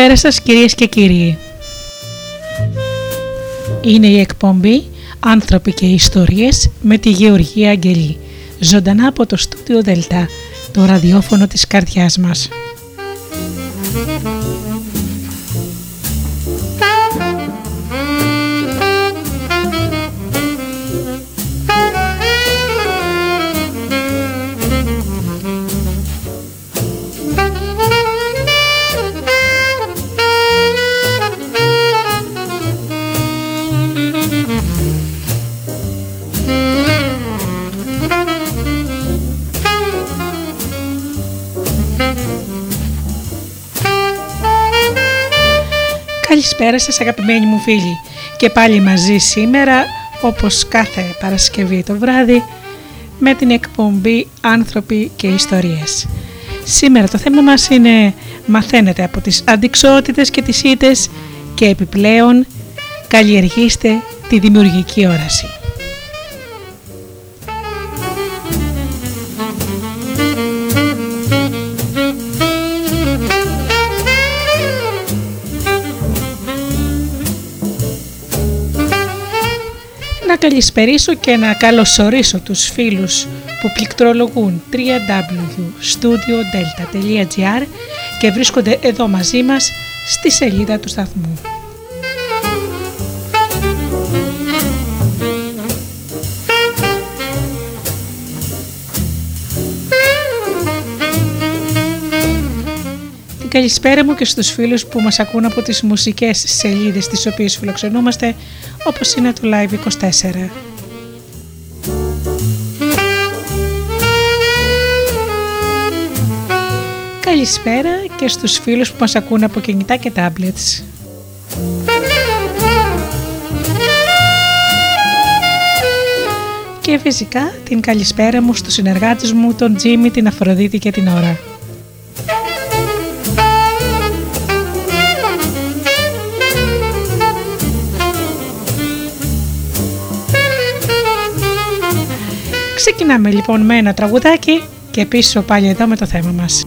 Καλησπέρα σας κυρίες και κύριοι. Είναι η εκπομπή «Άνθρωποι και ιστορίες» με τη Γεωργία Αγγελή, ζωντανά από το στούντιο Δελτά, το ραδιόφωνο της καρδιάς μας. Καλησπέρα σας αγαπημένοι μου φίλοι και πάλι μαζί σήμερα όπως κάθε Παρασκευή το βράδυ με την εκπομπή «Άνθρωποι και Ιστορίες». Σήμερα το θέμα μας είναι μαθαίνετε από τις αντικσότητες και τις ήτες και επιπλέον καλλιεργήστε τη δημιουργική όραση. Καλησπερίσω και να καλωσορίσω τους φίλους που πληκτρολογούν www.studiodelta.gr και βρίσκονται εδώ μαζί μας στη σελίδα του σταθμού. Την καλησπέρα μου και στους φίλους που μας ακούν από τις μουσικές σελίδες τις οποίες φιλοξενούμαστε όπως είναι το Live 24. Καλησπέρα και στους φίλους που μας ακούν από κινητά και tablets. Και φυσικά την καλησπέρα μου στους συνεργάτες μου τον Τζίμι, την Αφροδίτη και την Ωρα. Ξεκινάμε λοιπόν με ένα τραγουδάκι και πίσω πάλι εδώ με το θέμα μας.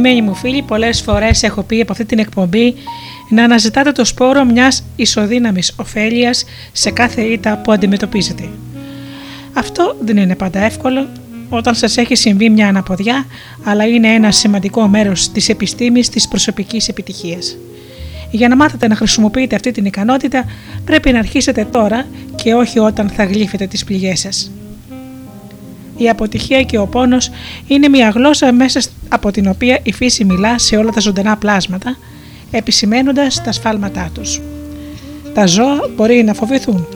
Αγαπημένοι μου φίλοι, πολλές φορές έχω πει από αυτή την εκπομπή να αναζητάτε το σπόρο μιας ισοδύναμης ωφέλειας σε κάθε ήττα που αντιμετωπίζετε. Αυτό δεν είναι πάντα εύκολο όταν σας έχει συμβεί μια αναποδιά, αλλά είναι ένα σημαντικό μέρος της επιστήμης της προσωπικής επιτυχίας. Για να μάθετε να χρησιμοποιείτε αυτή την ικανότητα πρέπει να αρχίσετε τώρα και όχι όταν θα γλύφετε τις πληγές σας. Η αποτυχία και ο πόνος είναι μια γλώσσα μέσα από την οποία η φύση μιλά σε όλα τα ζωντανά πλάσματα, επισημένοντας τα σφάλματά τους. Τα ζώα μπορεί να φοβηθούν,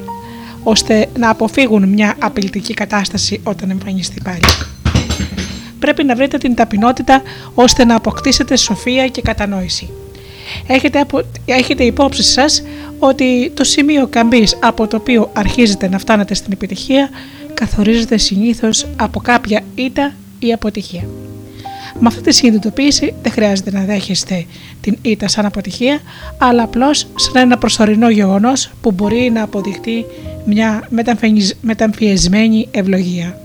ώστε να αποφύγουν μια απειλητική κατάσταση όταν εμφανιστεί πάλι. Πρέπει να βρείτε την ταπεινότητα ώστε να αποκτήσετε σοφία και κατανόηση. Έχετε, απο... έχετε υπόψη σας ότι το σημείο καμπής από το οποίο αρχίζετε να φτάνετε στην επιτυχία καθορίζεται συνήθως από κάποια ήττα ή αποτυχία. Με αυτή τη συνειδητοποίηση δεν χρειάζεται να δέχεστε την ήττα σαν αποτυχία, αλλά απλώς σαν ένα προσωρινό γεγονός που μπορεί να αποδειχτεί μια μεταμφιεσμένη ευλογία.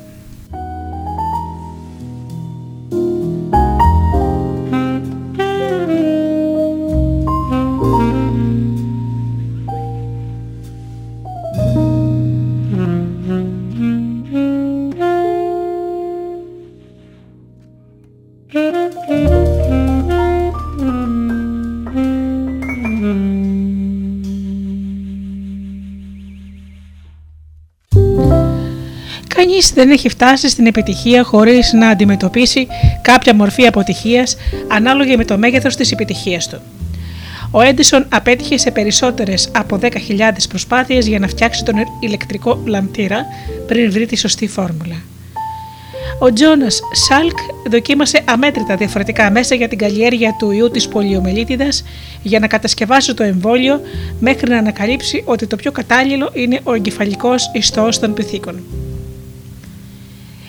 Δεν έχει φτάσει στην επιτυχία χωρίς να αντιμετωπίσει κάποια μορφή αποτυχίας ανάλογη με το μέγεθος της επιτυχίας του. Ο Έντισον απέτυχε σε περισσότερες από 10.000 προσπάθειες για να φτιάξει τον ηλεκτρικό λαμπτήρα πριν βρει τη σωστή φόρμουλα. Ο Τζόνας Σάλκ δοκίμασε αμέτρητα διαφορετικά μέσα για την καλλιέργεια του ιού της πολιομελίτιδας για να κατασκευάσει το εμβόλιο μέχρι να ανακαλύψει ότι το πιο κατάλληλο είναι ο εγκεφαλικός ιστός των πυθίκων.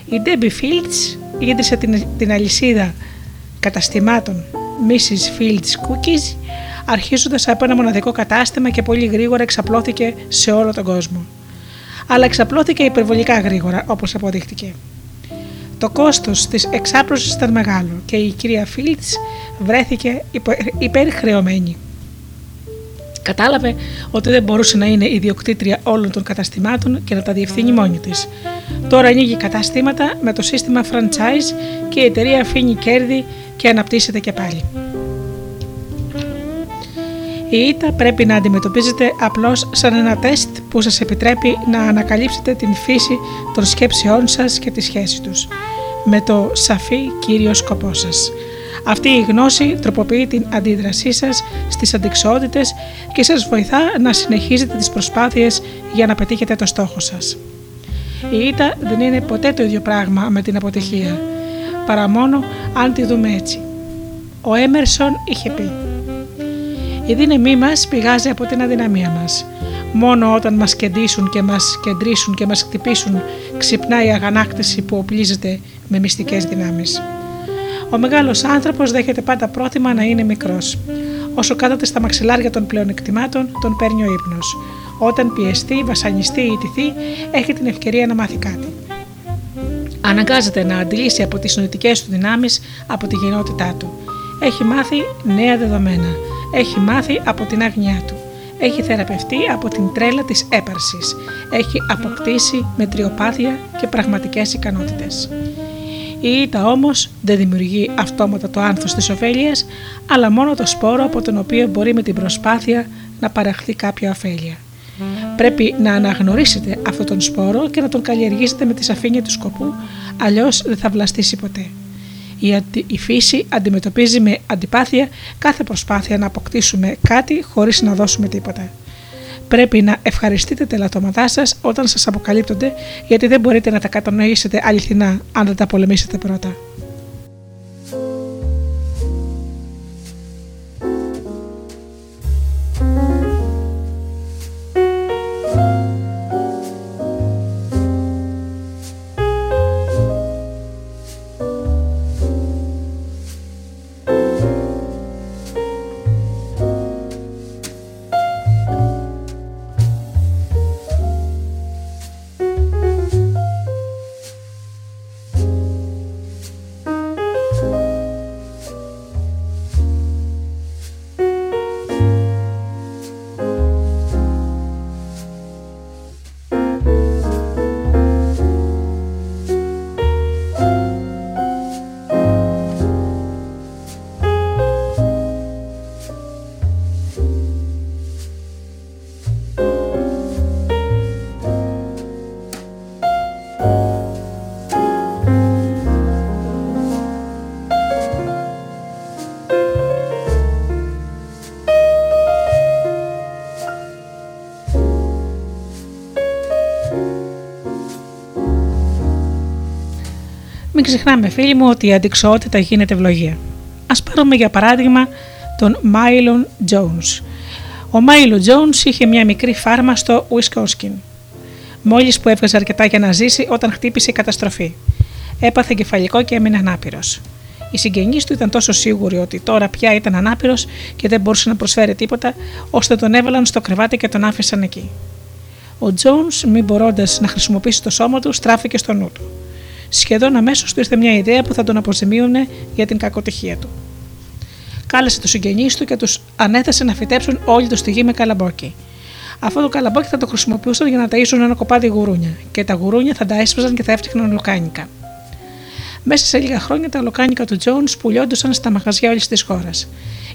Η Debbie Fields ίδρυσε την, την αλυσίδα καταστημάτων Mrs. Fields Cookies αρχίζοντας από ένα μοναδικό κατάστημα και πολύ γρήγορα εξαπλώθηκε σε όλο τον κόσμο. Αλλά εξαπλώθηκε υπερβολικά γρήγορα όπως αποδείχτηκε. Το κόστος της εξάπλωσης ήταν μεγάλο και η κυρία Fields βρέθηκε υπερχρεωμένη. Κατάλαβε ότι δεν μπορούσε να είναι ιδιοκτήτρια όλων των καταστημάτων και να τα διευθύνει μόνη της. Τώρα ανοίγει καταστήματα με το σύστημα franchise και η εταιρεία αφήνει κέρδη και αναπτύσσεται και πάλι. Η ήττα πρέπει να αντιμετωπίζετε απλώς σαν ένα τεστ που σας επιτρέπει να ανακαλύψετε την φύση των σκέψεών σας και τη σχέση τους με το σαφή κύριο σκοπό σας. Αυτή η γνώση τροποποιεί την αντίδρασή σας στις αντικσότητες και σας βοηθά να συνεχίζετε τις προσπάθειες για να πετύχετε το στόχο σας. Η ήττα δεν είναι ποτέ το ίδιο πράγμα με την αποτυχία, παρά μόνο αν τη δούμε έτσι. Ο Έμερσον είχε πει «Η δύναμή μας πηγάζει από την αδυναμία μας. Μόνο όταν μας κεντήσουν και μας κεντρήσουν και μας χτυπήσουν ξυπνάει η αγανάκτηση που οπλίζεται με μυστικές δυνάμεις». Ο μεγάλος άνθρωπος δέχεται πάντα πρόθυμα να είναι μικρός. Όσο κάθεται στα μαξιλάρια των πλεονεκτημάτων, τον παίρνει ο ύπνος. Όταν πιεστεί, βασανιστεί ή ιτηθεί, έχει την ευκαιρία να μάθει κάτι. Αναγκάζεται να αντλήσει από τις νοητικές του δυνάμεις από τη γενότητά του. Έχει μάθει νέα δεδομένα. Έχει μάθει από την άγνοιά του. Έχει θεραπευτεί από την τρέλα της έπαρσης. Έχει αποκτήσει μετριοπάθεια και πραγματικές ικανότητες. Η ήττα όμως δεν δημιουργεί αυτόματα το άνθος της ωφέλειας, αλλά μόνο το σπόρο από τον οποίο μπορεί με την προσπάθεια να παραχθεί κάποια ωφέλεια. Πρέπει να αναγνωρίσετε αυτόν τον σπόρο και να τον καλλιεργήσετε με τη σαφήνεια του σκοπού, αλλιώς δεν θα βλαστήσει ποτέ. Η, φύση αντιμετωπίζει με αντιπάθεια κάθε προσπάθεια να αποκτήσουμε κάτι χωρίς να δώσουμε τίποτα. Πρέπει να ευχαριστείτε τα ελαττώματά σας όταν σας αποκαλύπτονται, γιατί δεν μπορείτε να τα κατανοήσετε αληθινά αν δεν τα πολεμήσετε πρώτα. Ξεχνάμε φίλοι μου ότι η αντικσότητα γίνεται ευλογία. Α πάρουμε για παράδειγμα τον Μάιλον Jones. Ο Μάιλον Jones είχε μια μικρή φάρμα στο Wisconsin. Μόλις που έβγαζε αρκετά για να ζήσει όταν χτύπησε η καταστροφή. Έπαθε κεφαλικό και έμεινε ανάπηρος. Οι συγγενείς του ήταν τόσο σίγουροι ότι τώρα πια ήταν ανάπηρος και δεν μπορούσε να προσφέρει τίποτα, ώστε τον έβαλαν στο κρεβάτι και τον άφησαν εκεί. Ο Jones, μην μπορώντας να χρησιμοποιήσει το σώμα του, στράφηκε στο νου του. Σχεδόν αμέσως του ήρθε μια ιδέα που θα τον αποζημίωνε για την κακοτυχία του. Κάλεσε τους συγγενείς του και τους ανέθεσε να φυτέψουν όλη τους τη γη με καλαμπόκι. Αυτό το καλαμπόκι θα το χρησιμοποιούσαν για να ταΐσουν ένα κοπάδι γουρούνια και τα γουρούνια θα τα έσπαζαν και θα έφτιαχναν λοκάνικα. Μέσα σε λίγα χρόνια τα λοκάνικα του Τζόουν πουλιόντουσαν στα μαγαζιά όλης της χώρας.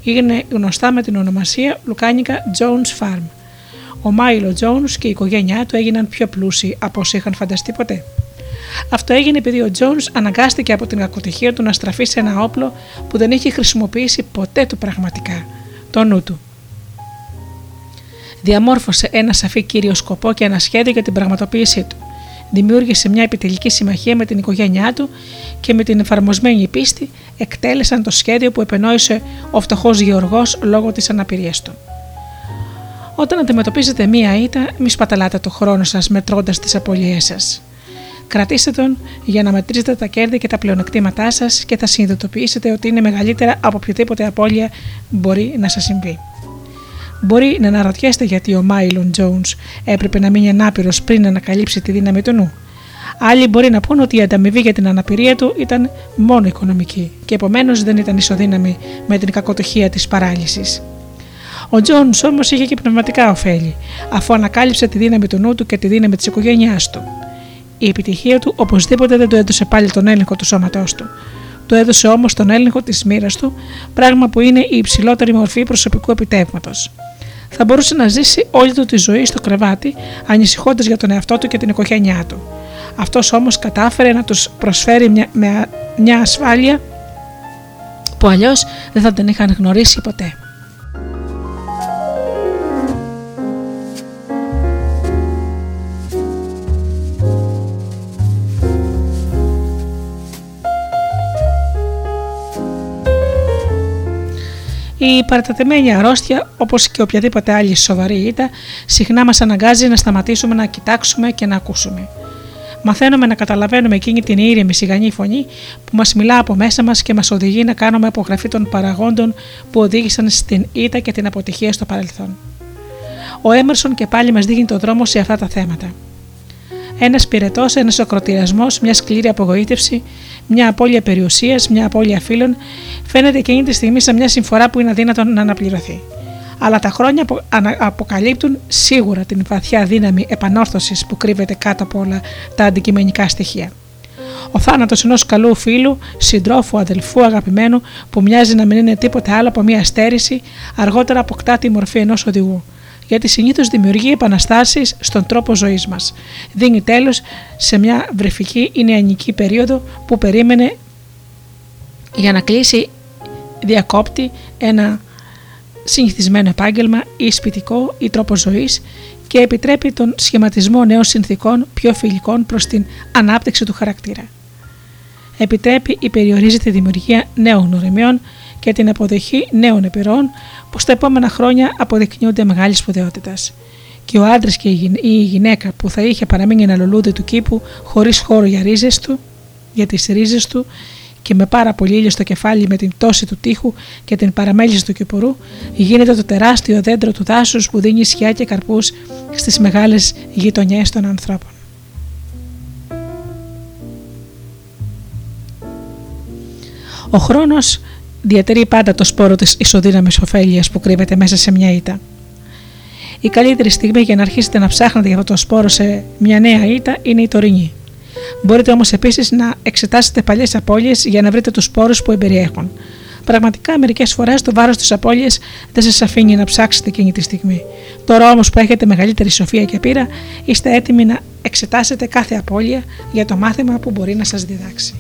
Είναι γνωστά με την ονομασία Λουκάνικα Jones Farm. Ο Μάιλο Jones και η οικογένειά του έγιναν πιο πλούσιοι από όσοι είχαν φανταστεί ποτέ. Αυτό έγινε επειδή ο Τζόνς αναγκάστηκε από την κακοτυχία του να στραφεί σε ένα όπλο που δεν είχε χρησιμοποιήσει ποτέ του πραγματικά, το νου του. Διαμόρφωσε ένα σαφή κύριο σκοπό και ένα σχέδιο για την πραγματοποίησή του. Δημιούργησε μια επιτελική συμμαχία με την οικογένειά του και με την εφαρμοσμένη πίστη εκτέλεσαν το σχέδιο που επενόησε ο φτωχός Γεωργός λόγω της αναπηρίας του. Όταν αντιμετωπίζετε μία ήττα, μη σπαταλάτε το χρόνο σας μετρώντας τις απολύέ σας. Κρατήστε τον για να μετρήσετε τα κέρδη και τα πλεονεκτήματά σας και θα συνειδητοποιήσετε ότι είναι μεγαλύτερα από οποιοδήποτε απώλεια μπορεί να σας συμβεί. Μπορεί να αναρωτιέστε γιατί ο Μάιλον Τζόουνς έπρεπε να μείνει ανάπηρος πριν να ανακαλύψει τη δύναμη του νου. Άλλοι μπορεί να πουν ότι η ανταμοιβή για την αναπηρία του ήταν μόνο οικονομική και επομένως δεν ήταν ισοδύναμη με την κακοτυχία της παράλυσης. Ο Τζόουνς όμως είχε και πνευματικά ωφέλη, αφού ανακάλυψε τη δύναμη του νου του και τη δύναμη της οικογένειάς του. Η επιτυχία του οπωσδήποτε δεν του έδωσε πάλι τον έλεγχο του σώματός του. Του έδωσε όμως τον έλεγχο της μοίρας του, πράγμα που είναι η υψηλότερη μορφή προσωπικού επιτεύγματος. Θα μπορούσε να ζήσει όλη του τη ζωή στο κρεβάτι, ανησυχώντας για τον εαυτό του και την οικογένειά του. Αυτός όμως κατάφερε να τους προσφέρει μια, μια ασφάλεια που αλλιώς δεν θα την είχαν γνωρίσει ποτέ. Η παρατατεμένη αρρώστια, όπως και οποιαδήποτε άλλη σοβαρή ήττα, συχνά μας αναγκάζει να σταματήσουμε να κοιτάξουμε και να ακούσουμε. Μαθαίνουμε να καταλαβαίνουμε εκείνη την ήρεμη σιγανή φωνή που μας μιλά από μέσα μας και μας οδηγεί να κάνουμε απογραφή των παραγόντων που οδήγησαν στην ήττα και την αποτυχία στο παρελθόν. Ο Έμερσον και πάλι μας δείχνει το δρόμο σε αυτά τα θέματα. Ένας πυρετός, ένας ακροτηριασμός, μια σκληρή απογοήτευση, μια απώλεια περιουσίας, μια απώλεια φίλων, φαίνεται εκείνη τη στιγμή σαν μια συμφορά που είναι αδύνατο να αναπληρωθεί. Αλλά τα χρόνια αποκαλύπτουν σίγουρα την βαθιά δύναμη επανόρθωσης που κρύβεται κάτω από όλα τα αντικειμενικά στοιχεία. Ο θάνατος ενός καλού φίλου, συντρόφου, αδελφού, αγαπημένου, που μοιάζει να μην είναι τίποτε άλλο από μια στέρηση, αργότερα αποκτά τη μορφή ενός οδηγού. Γιατί συνήθως δημιουργεί επαναστάσεις στον τρόπο ζωής μας. Δίνει τέλος σε μια βρεφική ή νεανική περίοδο που περίμενε για να κλείσει διακόπτη ένα συνηθισμένο επάγγελμα ή σπιτικό ή τρόπο ζωής και επιτρέπει τον σχηματισμό νέων συνθήκων πιο φιλικών προς την ανάπτυξη του χαρακτήρα. Επιτρέπει ή περιορίζει τη δημιουργία νέων γνωριμιών και την αποδοχή νέων επιρροών που στα επόμενα χρόνια αποδεικνύονται μεγάλης σπουδαιότητας. Και ο άντρας και η γυναίκα που θα είχε παραμείνει ένα λουλούδι του κήπου χωρίς χώρο για, ρίζες του, για τις ρίζες του και με πάρα πολύ ήλιο στο κεφάλι με την πτώση του τείχου και την παραμέληση του κυπουρού, γίνεται το τεράστιο δέντρο του δάσους που δίνει σκιά και καρπούς στις μεγάλες γειτονιές των ανθρώπων. Ο χρόνος διατηρεί πάντα το σπόρο της ισοδύναμης ωφέλειας που κρύβεται μέσα σε μια ήττα. Η καλύτερη στιγμή για να αρχίσετε να ψάχνετε για αυτό το σπόρο σε μια νέα ήττα είναι η τωρινή. Μπορείτε όμως επίσης να εξετάσετε παλιές απώλειες για να βρείτε τους σπόρους που εμπεριέχουν. Πραγματικά, μερικές φορές το βάρος της απώλειας δεν σας αφήνει να ψάξετε εκείνη τη στιγμή. Τώρα όμως που έχετε μεγαλύτερη σοφία και πείρα, είστε έτοιμοι να εξετάσετε κάθε απώλεια για το μάθημα που μπορεί να σας διδάξει.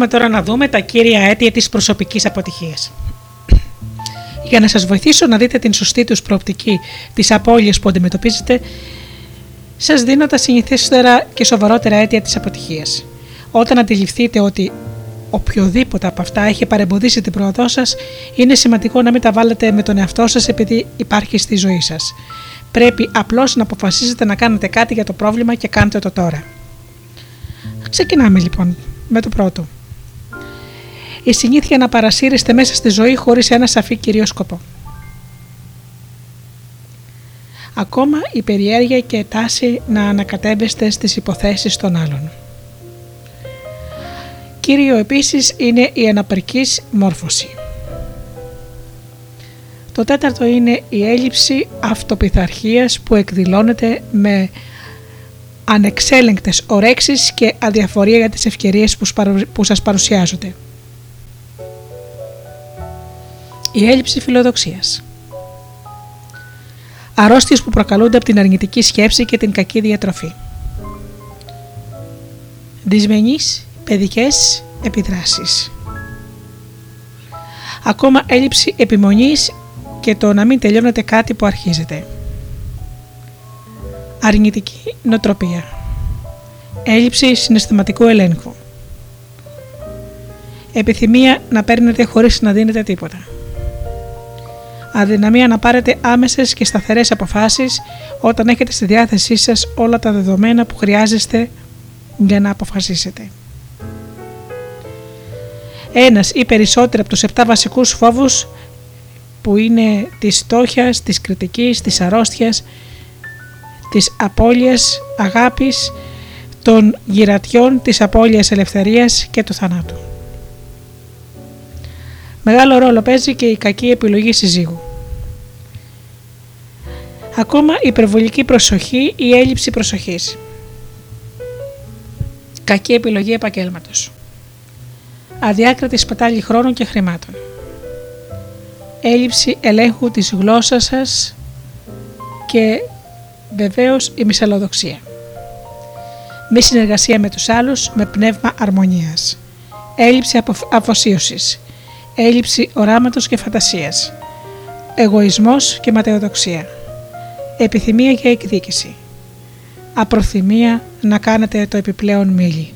Πάμε τώρα να δούμε τα κύρια αίτια της προσωπικής αποτυχίας. Για να σας βοηθήσω να δείτε την σωστή τους προοπτική της απώλειας που αντιμετωπίζετε, σας δίνω τα συνηθέστερα και σοβαρότερα αίτια της αποτυχίας. Όταν αντιληφθείτε ότι οποιοδήποτε από αυτά έχει παρεμποδίσει την πρόοδό σας, είναι σημαντικό να μην τα βάλετε με τον εαυτό σας επειδή υπάρχει στη ζωή σας. Πρέπει απλώς να αποφασίσετε να κάνετε κάτι για το πρόβλημα και κάντε το τώρα. Ξεκινάμε λοιπόν με το πρώτο. Η συνήθεια να παρασύρεστε μέσα στη ζωή χωρίς ένα σαφή κυρίω σκοπό. Ακόμα η περιέργεια και τάση να ανακατέμπεστε στις υποθέσεις των άλλων. Κύριο επίσης είναι η αναπερκής μόρφωση. Το τέταρτο είναι η έλλειψη αυτοπιθαρχίας που εκδηλώνεται με ανεξέλεγκτες ορέξεις και αδιαφορία για τις ευκαιρίες που σας παρουσιάζονται. Η έλλειψη φιλοδοξίας. Αρρώστιες που προκαλούνται από την αρνητική σκέψη και την κακή διατροφή. Δυσμενείς παιδικές επιδράσεις. Ακόμα έλλειψη επιμονής και το να μην τελειώνεται κάτι που αρχίζεται. Αρνητική νοτροπία. Έλλειψη συναισθηματικού ελέγχου. Επιθυμία να παίρνετε χωρίς να δίνετε τίποτα. Αδυναμία να πάρετε άμεσες και σταθερές αποφάσεις όταν έχετε στη διάθεσή σας όλα τα δεδομένα που χρειάζεστε για να αποφασίσετε. Ένας ή περισσότεροι από τους 7 βασικούς φόβους που είναι της στόχιας, της κριτικής, της αρρώστιας, της απώλειας αγάπης, των γυρατιών, της απώλειας ελευθερίας και του θανάτου. Μεγάλο ρόλο παίζει και η κακή επιλογή συζύγου. Ακόμα η υπερβολική προσοχή ή η έλλειψη προσοχής. Κακή επιλογή επαγγέλματος. Αδιάκριτη σπατάλη χρόνων και χρημάτων. Έλλειψη ελέγχου της γλώσσας σας και βεβαίως η μυσαλλοδοξία. Μη συνεργασία με τους άλλους με πνεύμα αρμονίας. Έλλειψη αφοσίωσης. Έλλειψη οράματος και φαντασίας. Εγωισμός και ματαιοδοξία. Επιθυμία και εκδίκηση. Απροθυμία να κάνετε το επιπλέον μίλη.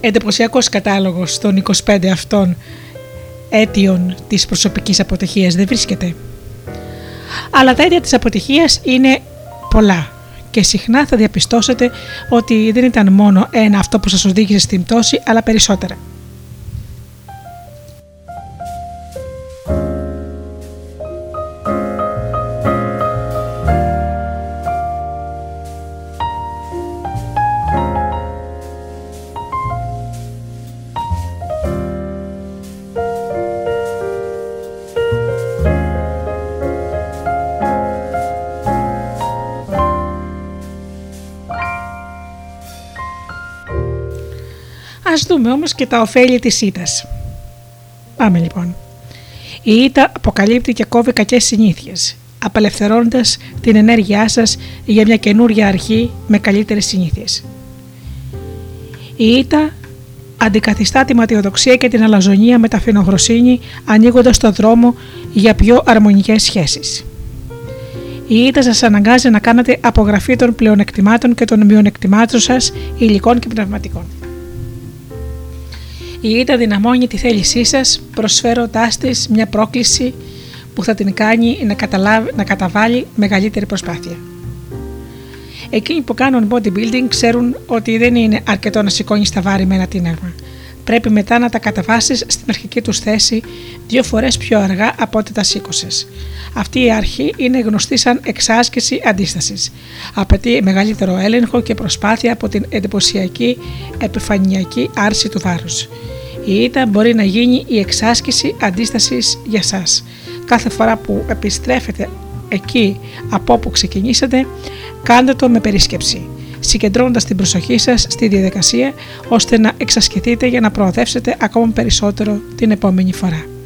εντυπωσιακός κατάλογος των 25 αυτών αίτιων της προσωπικής αποτυχίας δεν βρίσκεται. Αλλά τα αίτια της αποτυχίας είναι πολλά και συχνά θα διαπιστώσετε ότι δεν ήταν μόνο ένα αυτό που σας οδήγησε στην πτώση αλλά περισσότερα. Δούμε όμως και τα ωφέλη της ήττας. Πάμε λοιπόν. Η ήττα αποκαλύπτει και κόβει κακές συνήθειες, απελευθερώνοντας την ενέργειά σας για μια καινούρια αρχή με καλύτερες συνήθειες. Η ήττα αντικαθιστά τη ματιοδοξία και την αλαζονία με τα φινογροσύνη ανοίγοντας το δρόμο για πιο αρμονικές σχέσεις. Η ήττα σας αναγκάζει να κάνετε απογραφή των πλεονεκτημάτων και των μειονεκτημάτων σας υλικών και πνευματικών. Η ήττα δυναμώνει τη θέλησή σας, προσφέροντά της μια πρόκληση που θα την κάνει να, να καταβάλει μεγαλύτερη προσπάθεια. Εκείνοι που κάνουν bodybuilding ξέρουν ότι δεν είναι αρκετό να σηκώνεις τα βάρη με ένα τίναγμα. Πρέπει μετά να τα καταβάσεις στην αρχική τους θέση δύο φορές πιο αργά από ό,τι τα σήκωσες. Αυτή η αρχή είναι γνωστή σαν εξάσκηση αντίστασης. Απαιτεί μεγαλύτερο έλεγχο και προσπάθεια από την εντυπωσιακή επιφανειακή άρση του βάρους. Η ήττα μπορεί να γίνει η εξάσκηση αντίστασης για σας. Κάθε φορά που επιστρέφετε εκεί από όπου ξεκινήσατε, κάντε το με περίσκεψη, συγκεντρώνοντας την προσοχή σας στη διαδικασία ώστε να εξασκηθείτε για να προοδεύσετε ακόμα περισσότερο την επόμενη φορά.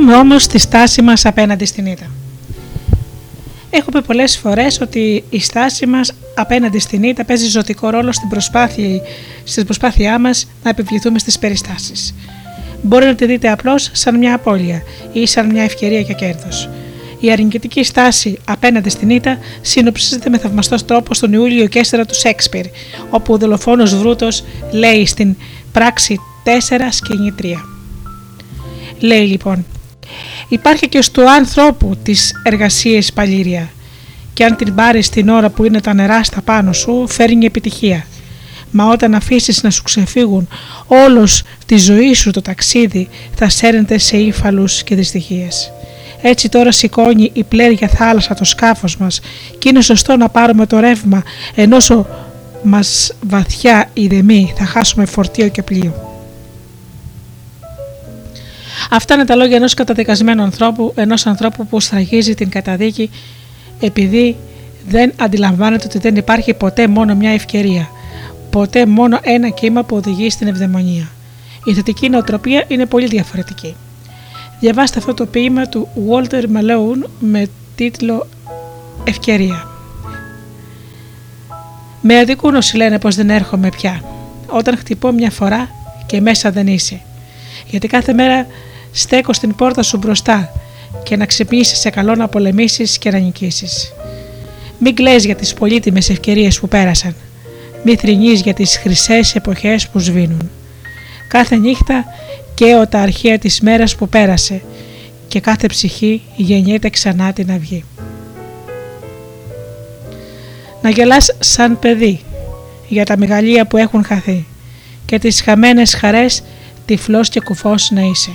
Ας δούμε όμως τη στάση μας απέναντι στην ήττα. Έχω πει πολλές φορές ότι η στάση μας απέναντι στην ήττα παίζει ζωτικό ρόλο στην προσπάθεια, στην προσπάθειά μας να επιβληθούμε στις περιστάσεις. Μπορεί να τη δείτε απλώς σαν μια απώλεια ή σαν μια ευκαιρία για κέρδος. Η αρνητική στάση απέναντι στην ήττα συνοψίζεται με θαυμαστός τρόπος στον Ιούλιο Κέστερα του Σέξπιρ, όπου ο δολοφόνος Βρούτος λέει στην πράξη 4 σκηνή 3. Λέει λοιπόν, υπάρχει και στο ανθρώπου της εργασίας παλήρια και αν την πάρεις την ώρα που είναι τα νερά στα πάνω σου φέρνει επιτυχία. Μα όταν αφήσεις να σου ξεφύγουν όλος τη ζωή σου το ταξίδι θα σέρνεται σε ύφαλους και δυστυχίες. Έτσι τώρα σηκώνει η πλέρια θάλασσα το σκάφος μας και είναι σωστό να πάρουμε το ρεύμα ενώ μας βαθιά ηρεμεί θα χάσουμε φορτίο και πλοίο. Αυτά είναι τα λόγια ενός καταδικασμένου ανθρώπου, ενός ανθρώπου που στραγγίζει την καταδίκη επειδή δεν αντιλαμβάνεται ότι δεν υπάρχει ποτέ μόνο μια ευκαιρία, ποτέ μόνο ένα κύμα που οδηγεί στην ευδαιμονία. Η θετική νοοτροπία είναι πολύ διαφορετική. Διαβάστε αυτό το ποίημα του Walter Malone με τίτλο «Ευκαιρία». Με αδικούν όσοι λένε πως δεν έρχομαι πια. Όταν χτυπώ μια φορά και μέσα δεν είσαι. Γιατί κάθε μέρα στέκω στην πόρτα σου μπροστά και να ξυπνήσεις σε καλό να πολεμήσεις και να νικήσεις. Μην κλαις για τις πολύτιμες ευκαιρίες που πέρασαν. Μην θρυνείς για τις χρυσές εποχές που σβήνουν. Κάθε νύχτα καίω τα αρχαία της μέρας που πέρασε και κάθε ψυχή γεννιέται ξανά την αυγή. Να γελάς σαν παιδί για τα μεγαλεία που έχουν χαθεί και τις χαμένες χαρές τυφλός και κουφός να είσαι.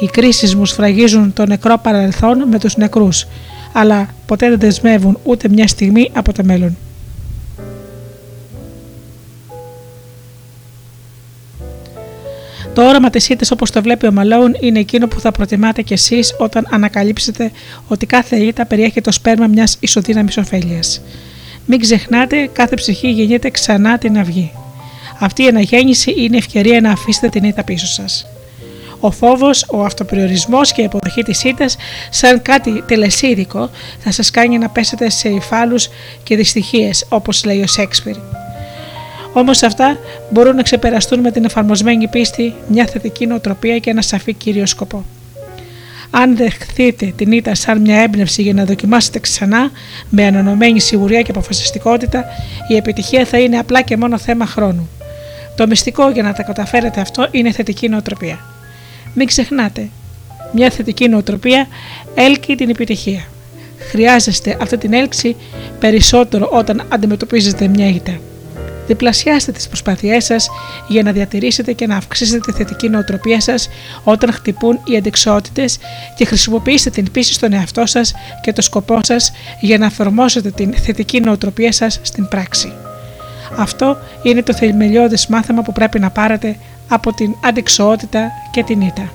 Οι κρίσεις μου σφραγίζουν το νεκρό παρελθόν με τους νεκρούς, αλλά ποτέ δεν δεσμεύουν ούτε μια στιγμή από το μέλλον. Το όραμα της ήττα όπως το βλέπει ο Μαλόουν είναι εκείνο που θα προτιμάτε κι εσείς όταν ανακαλύψετε ότι κάθε ήττα περιέχει το σπέρμα μιας ισοδύναμης ωφέλειας. Μην ξεχνάτε, κάθε ψυχή γεννιέται ξανά την αυγή. Αυτή η αναγέννηση είναι ευκαιρία να αφήσετε την ήττα πίσω σας. Ο φόβος, ο αυτοπεριορισμός και η υποδοχή της ήττας, σαν κάτι τελεσίδικο, θα σας κάνει να πέσετε σε υφάλους και δυστυχίες, όπως λέει ο Σέξπιρ. Όμως αυτά μπορούν να ξεπεραστούν με την εφαρμοσμένη πίστη, μια θετική νοοτροπία και ένα σαφή κύριο σκοπό. Αν δεχθείτε την ήττα σαν μια έμπνευση για να δοκιμάσετε ξανά με ανανομμένη σιγουριά και αποφασιστικότητα, η επιτυχία θα είναι απλά και μόνο θέμα χρόνου. Το μυστικό για να τα καταφέρετε αυτό είναι θετική νοοτροπία. Μην ξεχνάτε, μια θετική νοοτροπία έλκει την επιτυχία. Χρειάζεστε αυτή την έλξη περισσότερο όταν αντιμετωπίζετε μια ήττα. Διπλασιάστε τις προσπάθειές σας για να διατηρήσετε και να αυξήσετε τη θετική νοοτροπία σας όταν χτυπούν οι αντικσότητες και χρησιμοποιήστε την πίστη στον εαυτό σας και το σκοπό σας για να εφαρμόσετε την θετική νοοτροπία σας στην πράξη. Αυτό είναι το θεμελιώδες μάθημα που πρέπει να πάρετε από την αντικσότητα και την ήττα.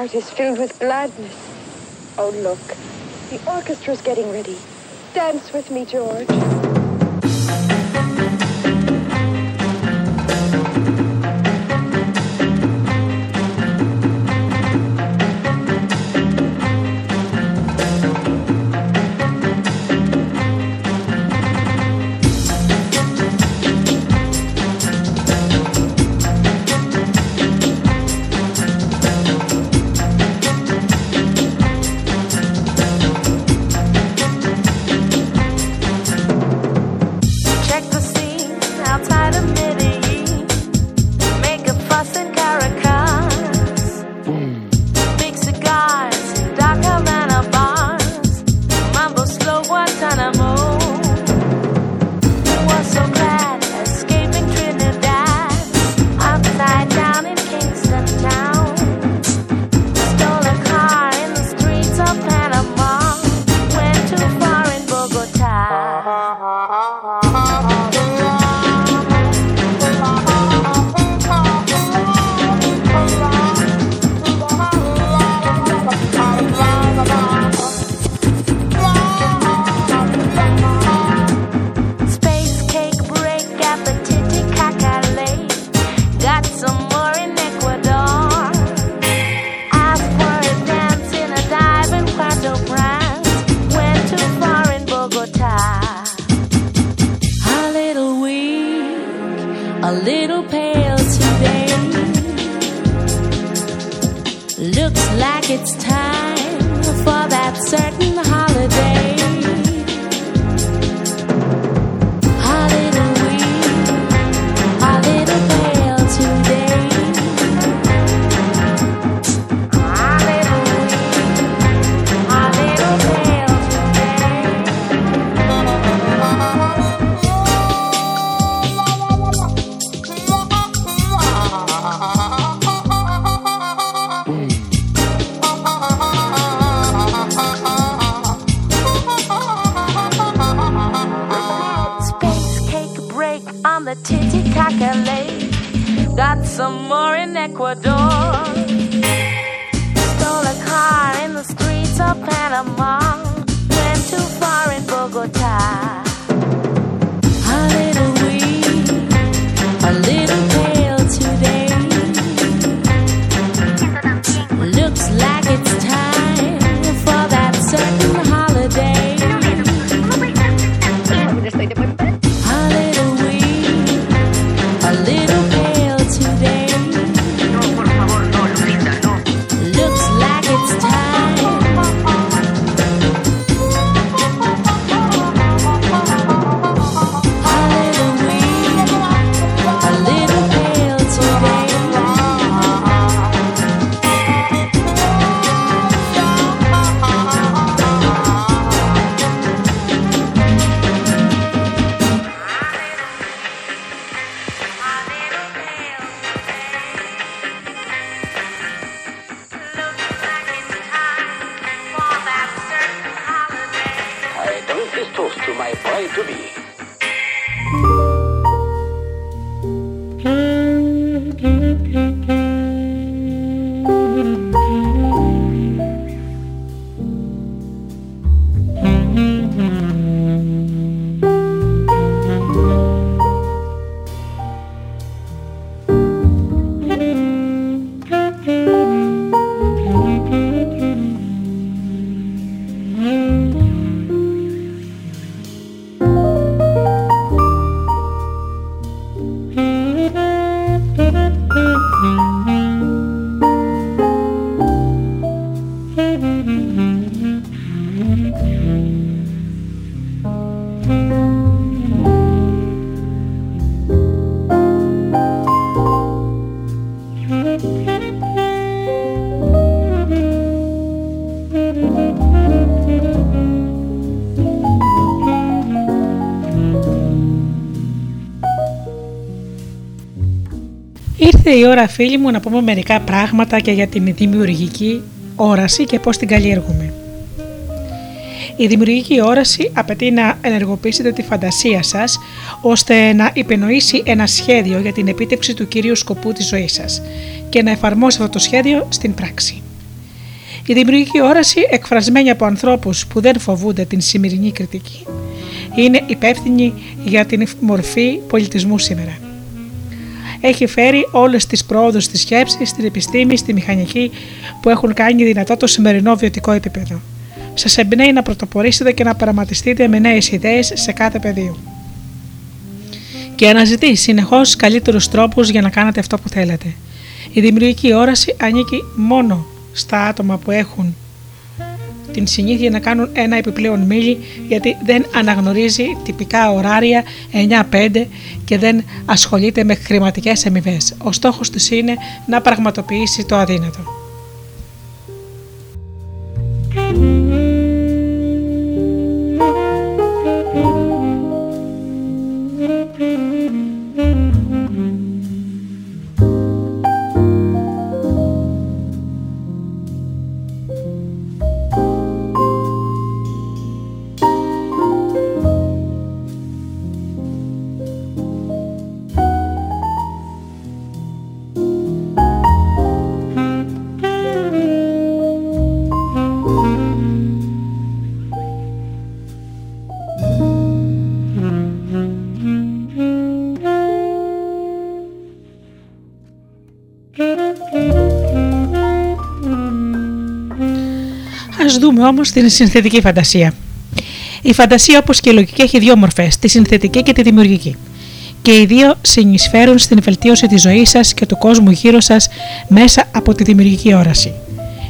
Heart is filled with gladness. Oh, look. The orchestra's getting ready. Dance with me, George. Ήρθε η ώρα φίλοι μου να πούμε μερικά πράγματα και για την δημιουργική όραση και πώς την καλλιεργούμε. Η δημιουργική όραση απαιτεί να ενεργοποιήσετε τη φαντασία σας ώστε να υπενοήσει ένα σχέδιο για την επίτευξη του κυρίου σκοπού της ζωής σας και να εφαρμόσετε αυτό το σχέδιο στην πράξη. Η δημιουργική όραση εκφρασμένη από ανθρώπους που δεν φοβούνται την σημερινή κριτική είναι υπεύθυνη για την μορφή πολιτισμού σήμερα έχει φέρει όλες τις πρόοδους της σκέψης, στην επιστήμη, στη μηχανική που έχουν κάνει δυνατό το σημερινό βιωτικό επίπεδο. Σας εμπνέει να πρωτοπορήσετε και να πραγματιστείτε με νέες ιδέες σε κάθε πεδίο. Και αναζητεί συνεχώς καλύτερους τρόπους για να κάνετε αυτό που θέλετε. Η δημιουργική όραση ανήκει μόνο στα άτομα που έχουν την συνήθεια να κάνουν ένα επιπλέον μίλι γιατί δεν αναγνωρίζει τυπικά ωράρια 9-5 και δεν ασχολείται με χρηματικές αμοιβές. Ο στόχος τους είναι να πραγματοποιήσει το αδύνατο. Όμως την συνθετική φαντασία. Η φαντασία όπως και η λογική έχει δύο μορφές, τη συνθετική και τη δημιουργική. Και οι δύο συνεισφέρουν στην βελτίωση της ζωής σας και του κόσμου γύρω σας μέσα από τη δημιουργική όραση.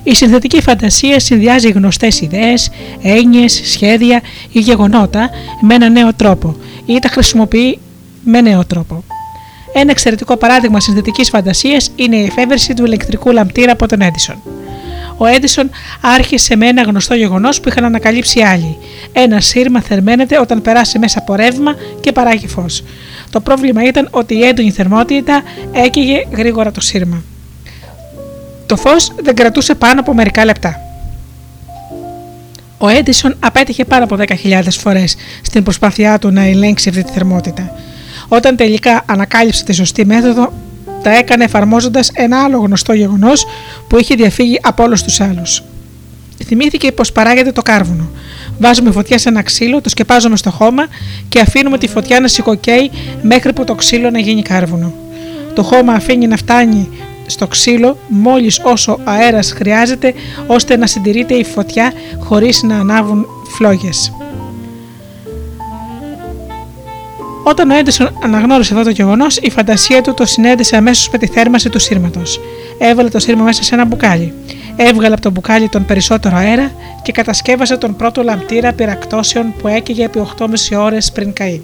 Η συνθετική φαντασία συνδυάζει γνωστές ιδέες, έννοιες, σχέδια ή γεγονότα με ένα νέο τρόπο ή τα χρησιμοποιεί με νέο τρόπο. Ένα εξαιρετικό παράδειγμα συνθετικής φαντασίας είναι η εφεύρεση του ηλεκτρικού λαμπτήρα από τον Έντισον. Ο Έντισον άρχισε με ένα γνωστό γεγονός που είχαν ανακαλύψει άλλοι. Ένα σύρμα θερμαίνεται όταν περάσει μέσα από ρεύμα και παράγει φως. Το πρόβλημα ήταν ότι η έντονη θερμότητα έκαιγε γρήγορα το σύρμα. Το φως δεν κρατούσε πάνω από μερικά λεπτά. Ο Έντισον απέτυχε πάνω από 10.000 φορές στην προσπάθειά του να ελέγξει αυτή τη θερμότητα. Όταν τελικά ανακάλυψε τη σωστή μέθοδο, τα έκανε εφαρμόζοντας ένα άλλο γνωστό γεγονός που είχε διαφύγει από όλους τους άλλους. Θυμήθηκε πως παράγεται το κάρβουνο. Βάζουμε φωτιά σε ένα ξύλο, το σκεπάζουμε στο χώμα και αφήνουμε τη φωτιά να σηκωκαίει μέχρι που το ξύλο να γίνει κάρβουνο. Το χώμα αφήνει να φτάνει στο ξύλο μόλις όσο αέρας χρειάζεται ώστε να συντηρείται η φωτιά χωρίς να ανάβουν φλόγες. Όταν ο Έντισον αναγνώρισε αυτό το γεγονός, η φαντασία του το συνέδεσε αμέσως με τη θέρμανση του σύρματος. Έβαλε το σύρμα μέσα σε ένα μπουκάλι. Έβγαλε από το μπουκάλι τον περισσότερο αέρα και κατασκεύασε τον πρώτο λαμπτήρα πυρακτώσεων που έκαιγε επί 8,5 ώρες πριν καεί.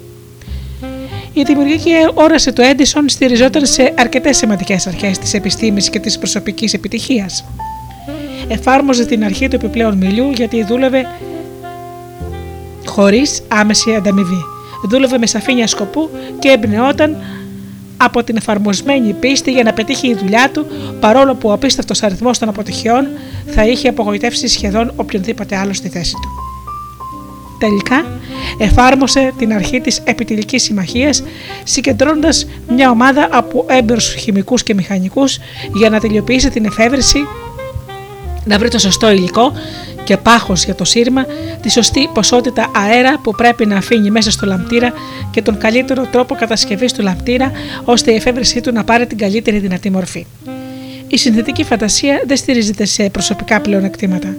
Η δημιουργική όραση του Έντισον στηριζόταν σε αρκετές σημαντικές αρχές της επιστήμης και της προσωπικής επιτυχίας. Εφάρμοζε την αρχή του επιπλέον μιλιού γιατί δούλευε χωρίς άμεση ανταμοιβή δούλευε με σαφήνεια σκοπού και εμπνεόταν από την εφαρμοσμένη πίστη για να πετύχει η δουλειά του, παρόλο που ο απίστευτος αριθμός των αποτυχιών θα είχε απογοητεύσει σχεδόν οποιονδήποτε άλλο στη θέση του. Τελικά, εφάρμοσε την αρχή της επιτελικής συμμαχίας, συγκεντρώνοντας μια ομάδα από έμπειρους χημικούς και μηχανικούς για να τελειοποιήσει την εφεύρεση, να βρει το σωστό υλικό και πάχος για το σύρμα, τη σωστή ποσότητα αέρα που πρέπει να αφήνει μέσα στο λαμπτήρα και τον καλύτερο τρόπο κατασκευής του λαμπτήρα ώστε η εφεύρεσή του να πάρει την καλύτερη δυνατή μορφή. Η συνθετική φαντασία δεν στηρίζεται σε προσωπικά πλεονεκτήματα.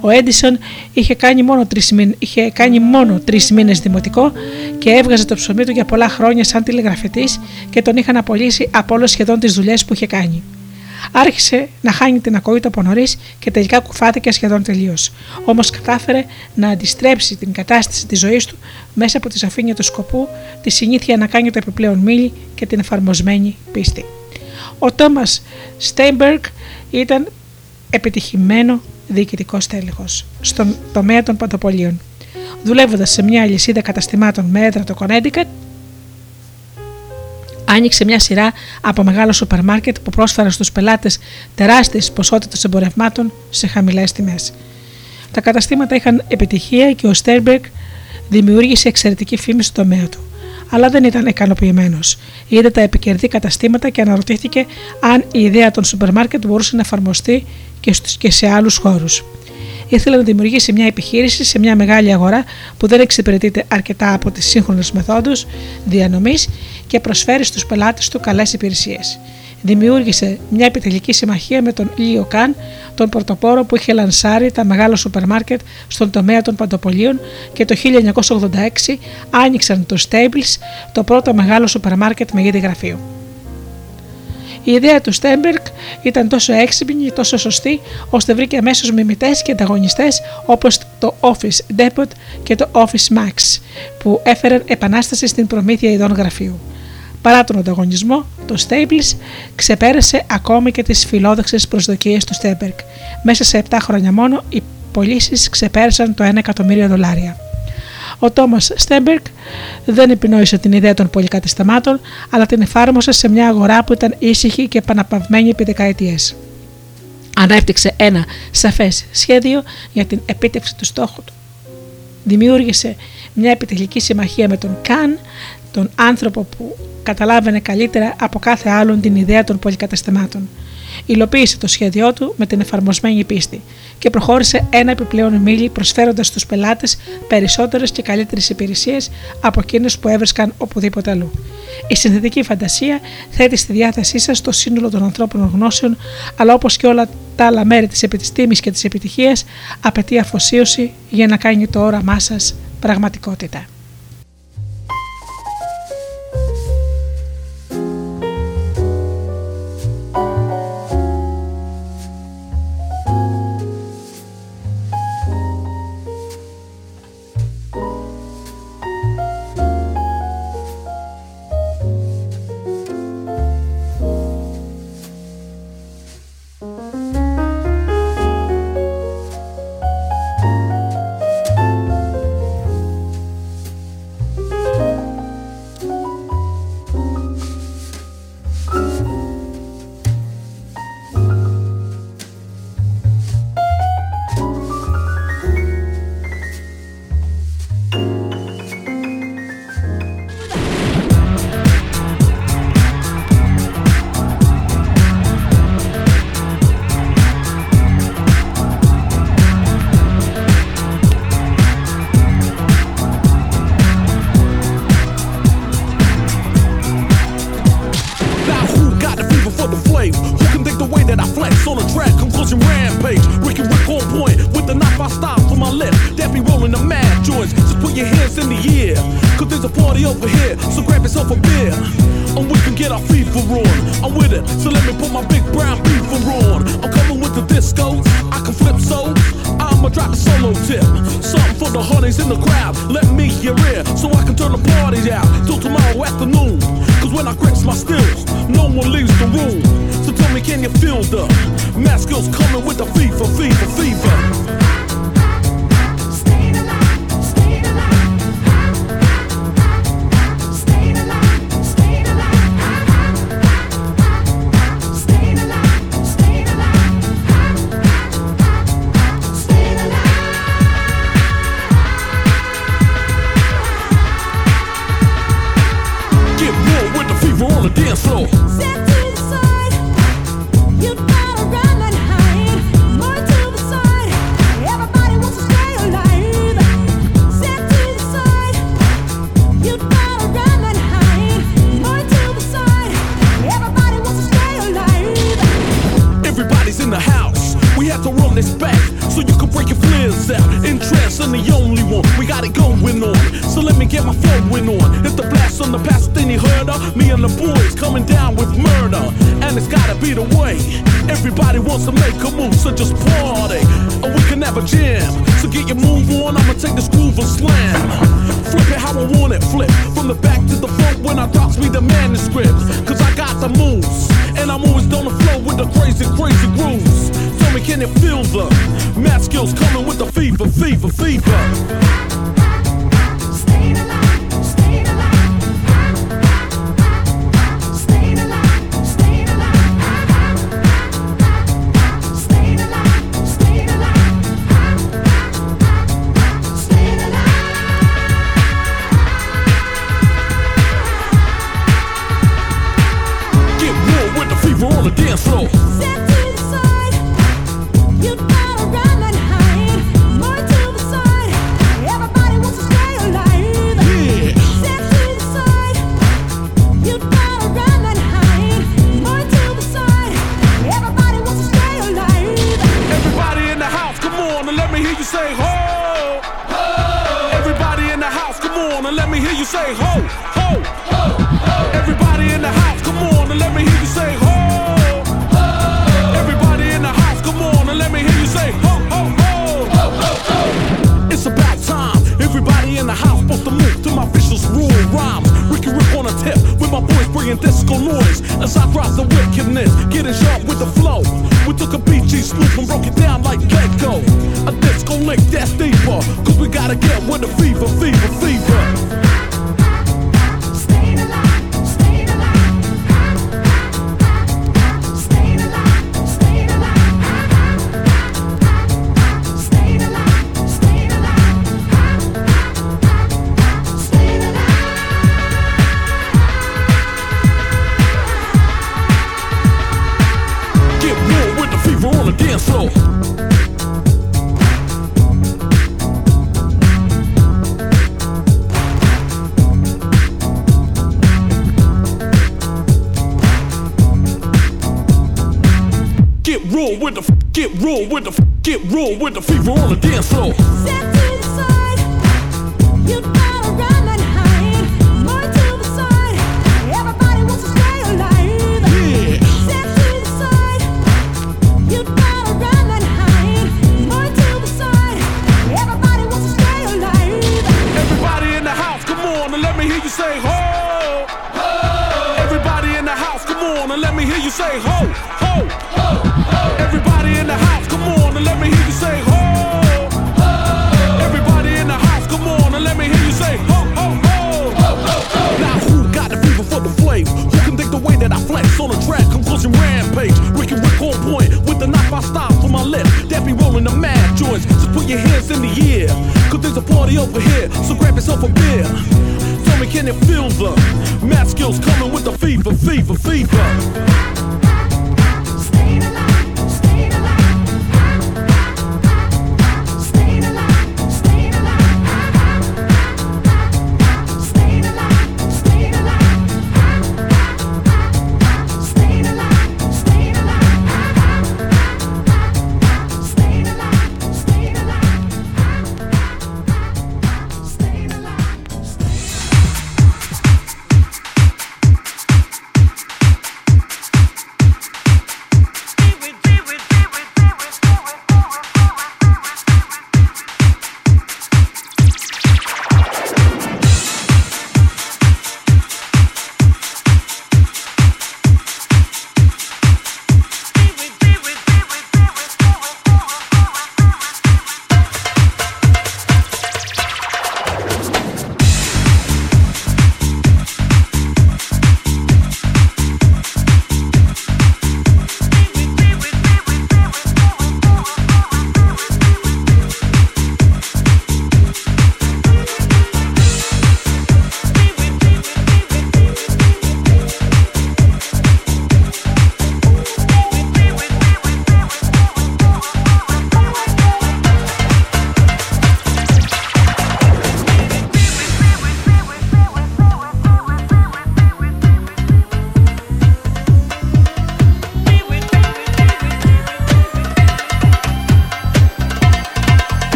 Ο Έντισον είχε κάνει μόνο τρεις είχε κάνει μόνο τρεις μήνες δημοτικό και έβγαζε το ψωμί του για πολλά χρόνια σαν τηλεγραφητής και τον είχαν απολύσει από όλε σχεδόν τις δουλειές που είχε κάνει. Άρχισε να χάνει την ακοή του από νωρίς και τελικά κουφάθηκε σχεδόν τελείως. Όμως κατάφερε να αντιστρέψει την κατάσταση της ζωής του μέσα από τη σαφήνεια του σκοπού, τη συνήθεια να κάνει το επιπλέον μίλη και την εφαρμοσμένη πίστη. Ο Τόμας Στέιμπεργκ ήταν επιτυχημένο διοικητικός τέλεχος στον τομέα των παντοπολίων. Δουλεύοντας σε μια αλυσίδα καταστημάτων με έδρα το Connecticut, άνοιξε μια σειρά από μεγάλο σούπερ μάρκετ που πρόσφεραν στους πελάτες τεράστιες ποσότητες εμπορευμάτων σε χαμηλές τιμές. Τα καταστήματα είχαν επιτυχία και ο Στέρμπεργκ δημιούργησε εξαιρετική φήμη στο τομέα του. Αλλά δεν ήταν ικανοποιημένος. Είδε τα επικερδή καταστήματα και αναρωτήθηκε αν η ιδέα των σούπερ μάρκετ μπορούσε να εφαρμοστεί και σε άλλους χώρους ήθελε να δημιουργήσει μια επιχείρηση σε μια μεγάλη αγορά που δεν εξυπηρετείται αρκετά από τις σύγχρονες μεθόδους διανομής και προσφέρει στους πελάτες του καλές υπηρεσίες. Δημιούργησε μια επιτελική συμμαχία με τον Λίο Καν, τον πρωτοπόρο που είχε λανσάρει τα μεγάλα σούπερ μάρκετ στον τομέα των παντοπολίων και το 1986 άνοιξαν το Stables, το πρώτο μεγάλο σούπερ μάρκετ με είδη γραφείου. Η ιδέα του Στέμπεργκ ήταν τόσο έξυπνη και τόσο σωστή, ώστε βρήκε αμέσως μιμητές και ανταγωνιστές όπως το Office Depot και το Office Max, που έφεραν επανάσταση στην προμήθεια ειδών γραφείου. Παρά τον ανταγωνισμό, το Staples ξεπέρασε ακόμη και τις φιλόδοξες προσδοκίες του Στέμπεργκ. Μέσα σε 7 χρόνια μόνο οι πωλήσεις ξεπέρασαν το 1 εκατομμύριο δολάρια. Ο Τόμας Στέμπεργκ δεν επινόησε την ιδέα των πολυκαταστημάτων, αλλά την εφάρμοσε σε μια αγορά που ήταν ήσυχη και επαναπαυμένη επί δεκαετίες. Ανέπτυξε ένα σαφές σχέδιο για την επίτευξη του στόχου του. Δημιούργησε μια επιτελική συμμαχία με τον Καν, τον άνθρωπο που καταλάβαινε καλύτερα από κάθε άλλον την ιδέα των πολυκαταστημάτων υλοποίησε το σχέδιό του με την εφαρμοσμένη πίστη και προχώρησε ένα επιπλέον μίλι προσφέροντας στους πελάτες περισσότερες και καλύτερες υπηρεσίες από εκείνες που έβρισκαν οπουδήποτε αλλού. Η συνθετική φαντασία θέτει στη διάθεσή σας το σύνολο των ανθρώπινων γνώσεων, αλλά όπως και όλα τα άλλα μέρη της επιστήμης και της επιτυχίας, απαιτεί αφοσίωση για να κάνει το όραμά σας πραγματικότητα. with the f- get room with the fever on the dance floor. your hands in the air. Cause there's a party over here, so grab yourself a beer. Tell me, can you feel the math skills coming with the fever, fever, fever?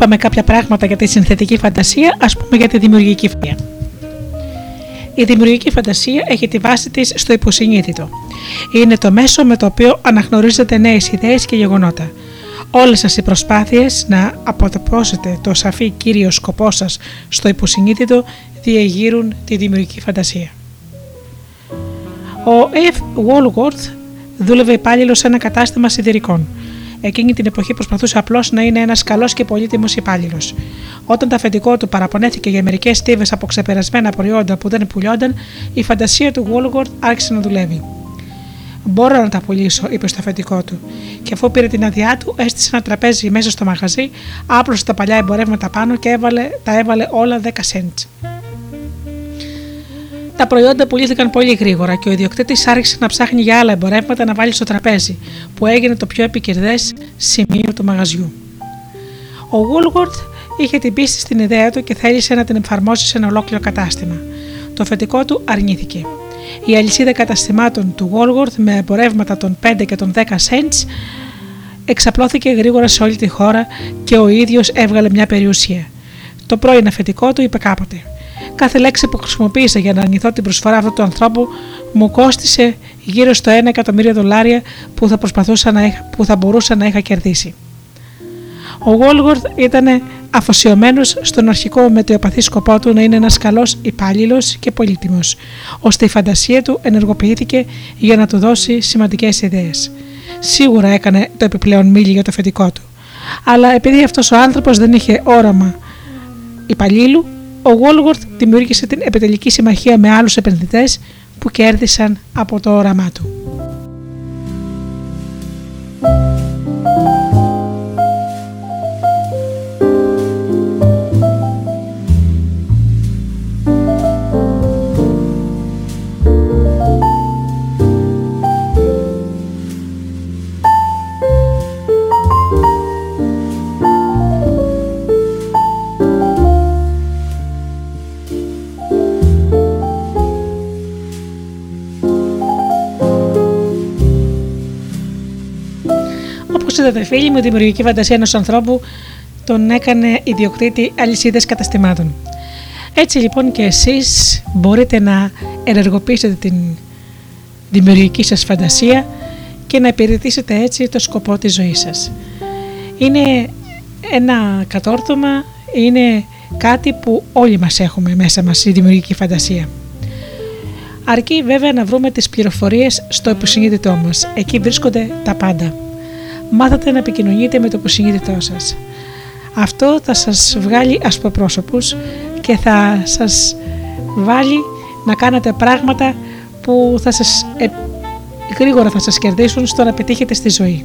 Είπαμε κάποια πράγματα για τη συνθετική φαντασία, ας πούμε για τη δημιουργική φαντασία. Η δημιουργική φαντασία έχει τη βάση της στο υποσυνείδητο. Είναι το μέσο με το οποίο αναγνωρίζετε νέες ιδέες και γεγονότα. Όλες σας οι προσπάθειες να αποτυπώσετε το σαφή κύριο σκοπό σας στο υποσυνείδητο διεγείρουν τη δημιουργική φαντασία. Ο F. Walworth δούλευε υπάλληλος σε ένα κατάστημα σιδηρικών. Εκείνη την εποχή προσπαθούσε απλώς να είναι ένας καλός και πολύτιμος υπάλληλος. Όταν το αφεντικό του παραπονέθηκε για μερικές στίβες από ξεπερασμένα προϊόντα που δεν πουλιόνταν, η φαντασία του Walworth άρχισε να δουλεύει. Μπορώ να τα πουλήσω, είπε στο αφεντικό του. Και αφού πήρε την άδειά του, έστησε ένα τραπέζι μέσα στο μαγαζί, άπλωσε τα παλιά εμπορεύματα πάνω και έβαλε, τα έβαλε όλα 10 cents. Τα προϊόντα πουλήθηκαν πολύ γρήγορα και ο ιδιοκτήτης άρχισε να ψάχνει για άλλα εμπορεύματα να βάλει στο τραπέζι, που έγινε το πιο επικερδές σημείο του μαγαζιού. Ο Woolworth είχε την πίστη στην ιδέα του και θέλησε να την εφαρμόσει σε ένα ολόκληρο κατάστημα. Το φετικό του αρνήθηκε. Η αλυσίδα καταστημάτων του Woolworth με εμπορεύματα των 5 και των 10 cents εξαπλώθηκε γρήγορα σε όλη τη χώρα και ο ίδιος έβγαλε μια περιουσία. Το πρώην αφεντικό του είπε κάποτε Κάθε λέξη που χρησιμοποίησα για να αρνηθώ την προσφορά αυτού του ανθρώπου μου κόστησε γύρω στο 1 εκατομμύριο δολάρια που θα, προσπαθούσα να είχα, που θα μπορούσα να είχα κερδίσει. Ο Γόλγορθ ήταν αφοσιωμένος στον αρχικό μετεοπαθή σκοπό του να είναι ένας καλός υπάλληλος και πολύτιμος, ώστε η φαντασία του ενεργοποιήθηκε για να του δώσει σημαντικές ιδέες. Σίγουρα έκανε το επιπλέον μίλη για το φετικό του. Αλλά επειδή αυτός ο άνθρωπος δεν είχε όραμα υπαλλήλου, ο Γόλγορθ δημιούργησε την επιτελική συμμαχία με άλλους επενδυτές που κέρδισαν από το όραμά του. Όπω είδατε, φίλοι μου, η δημιουργική φαντασία ενός ανθρώπου τον έκανε ιδιοκτήτη αλυσίδες καταστημάτων. Έτσι λοιπόν και εσείς μπορείτε να ενεργοποιήσετε την δημιουργική σας φαντασία και να υπηρετήσετε έτσι το σκοπό της ζωής σας. Είναι ένα κατόρθωμα, είναι κάτι που όλοι μας έχουμε μέσα μας η δημιουργική φαντασία. Αρκεί βέβαια να βρούμε τις πληροφορίες στο υποσυνείδητό μας. Εκεί βρίσκονται τα πάντα μάθατε να επικοινωνείτε με το υποσυνείδητό σας. Αυτό θα σας βγάλει ασπροπρόσωπους και θα σας βάλει να κάνετε πράγματα που θα σας, ε, γρήγορα θα σας κερδίσουν στο να πετύχετε στη ζωή.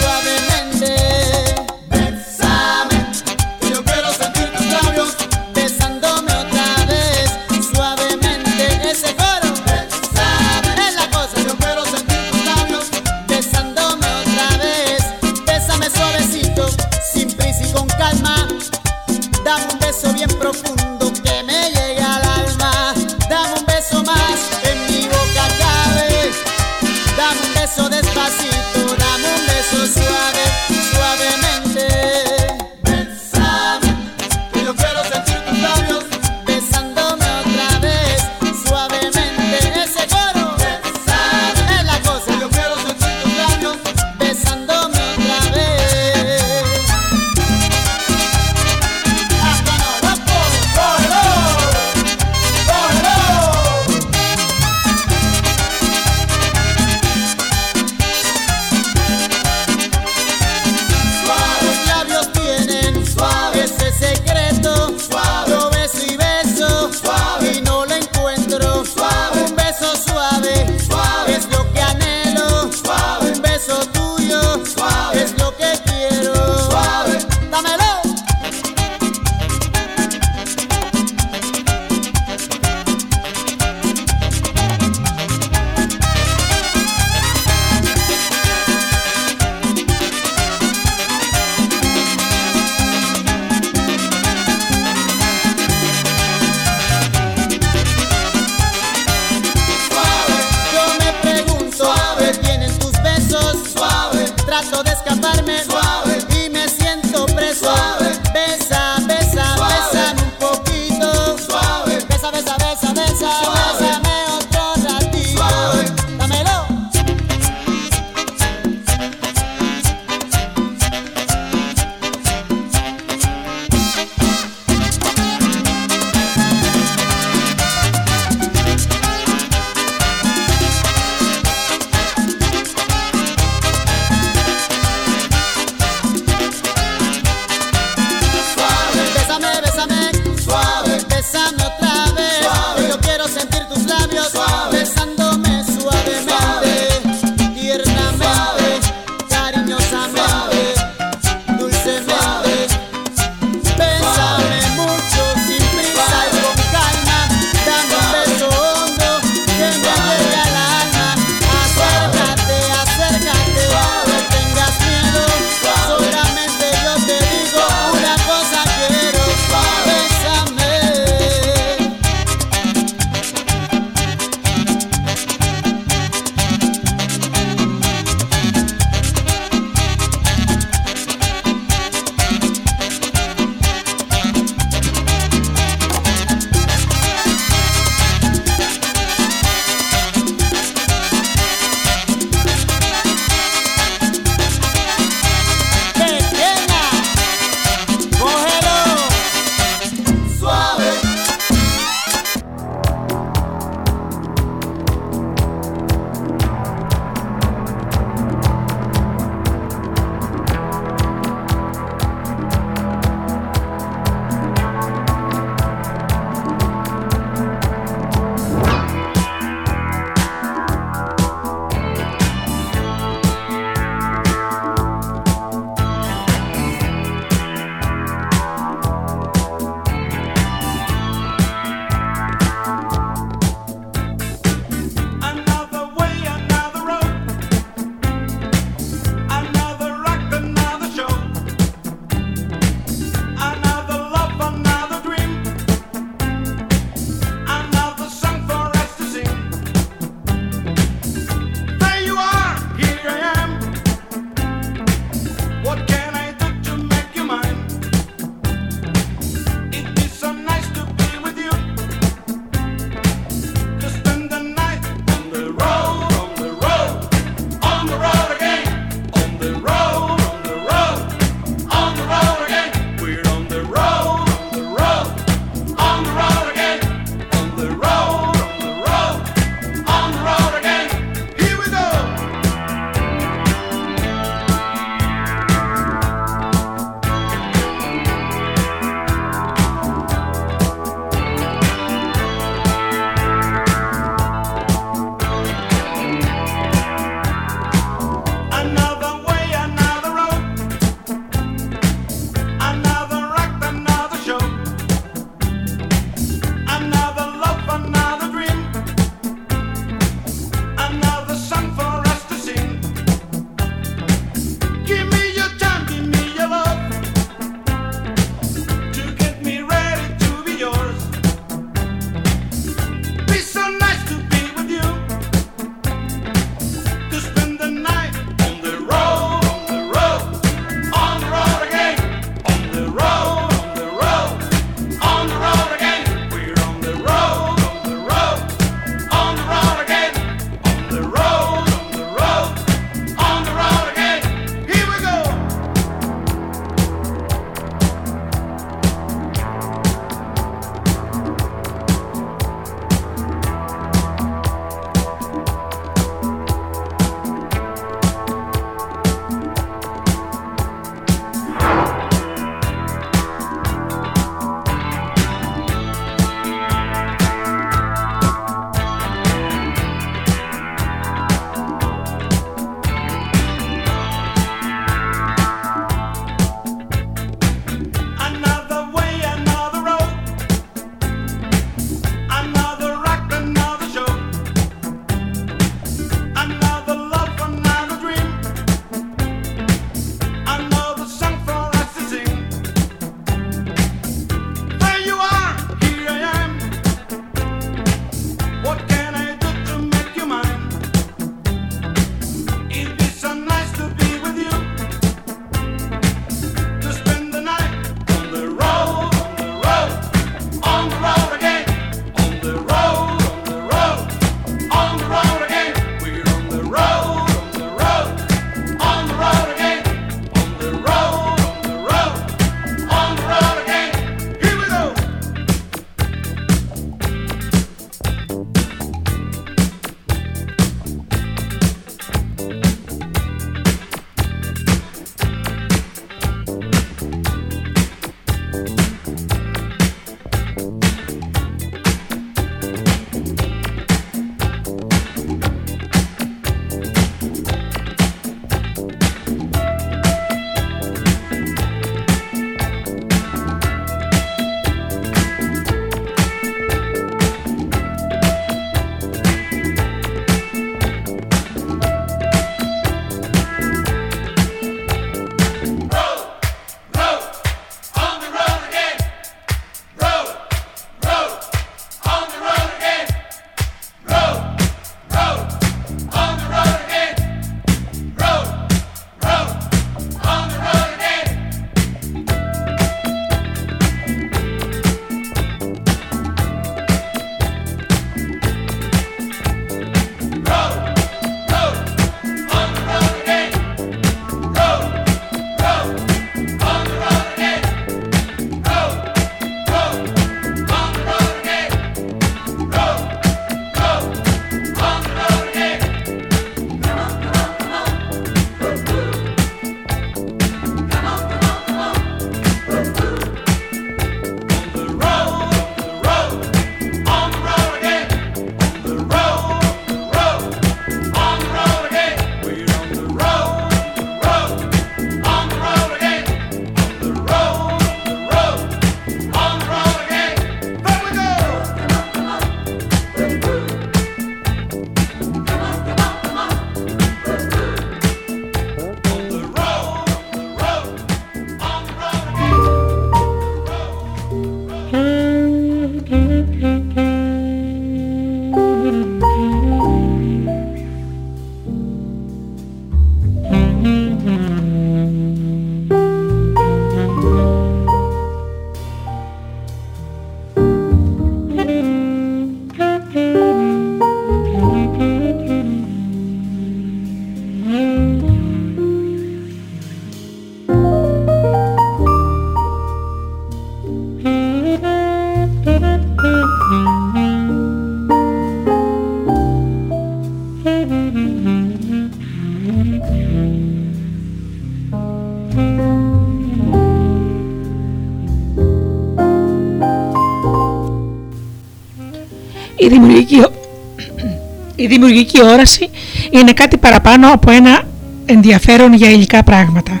Δημιουργική όραση είναι κάτι παραπάνω από ένα ενδιαφέρον για υλικά πράγματα.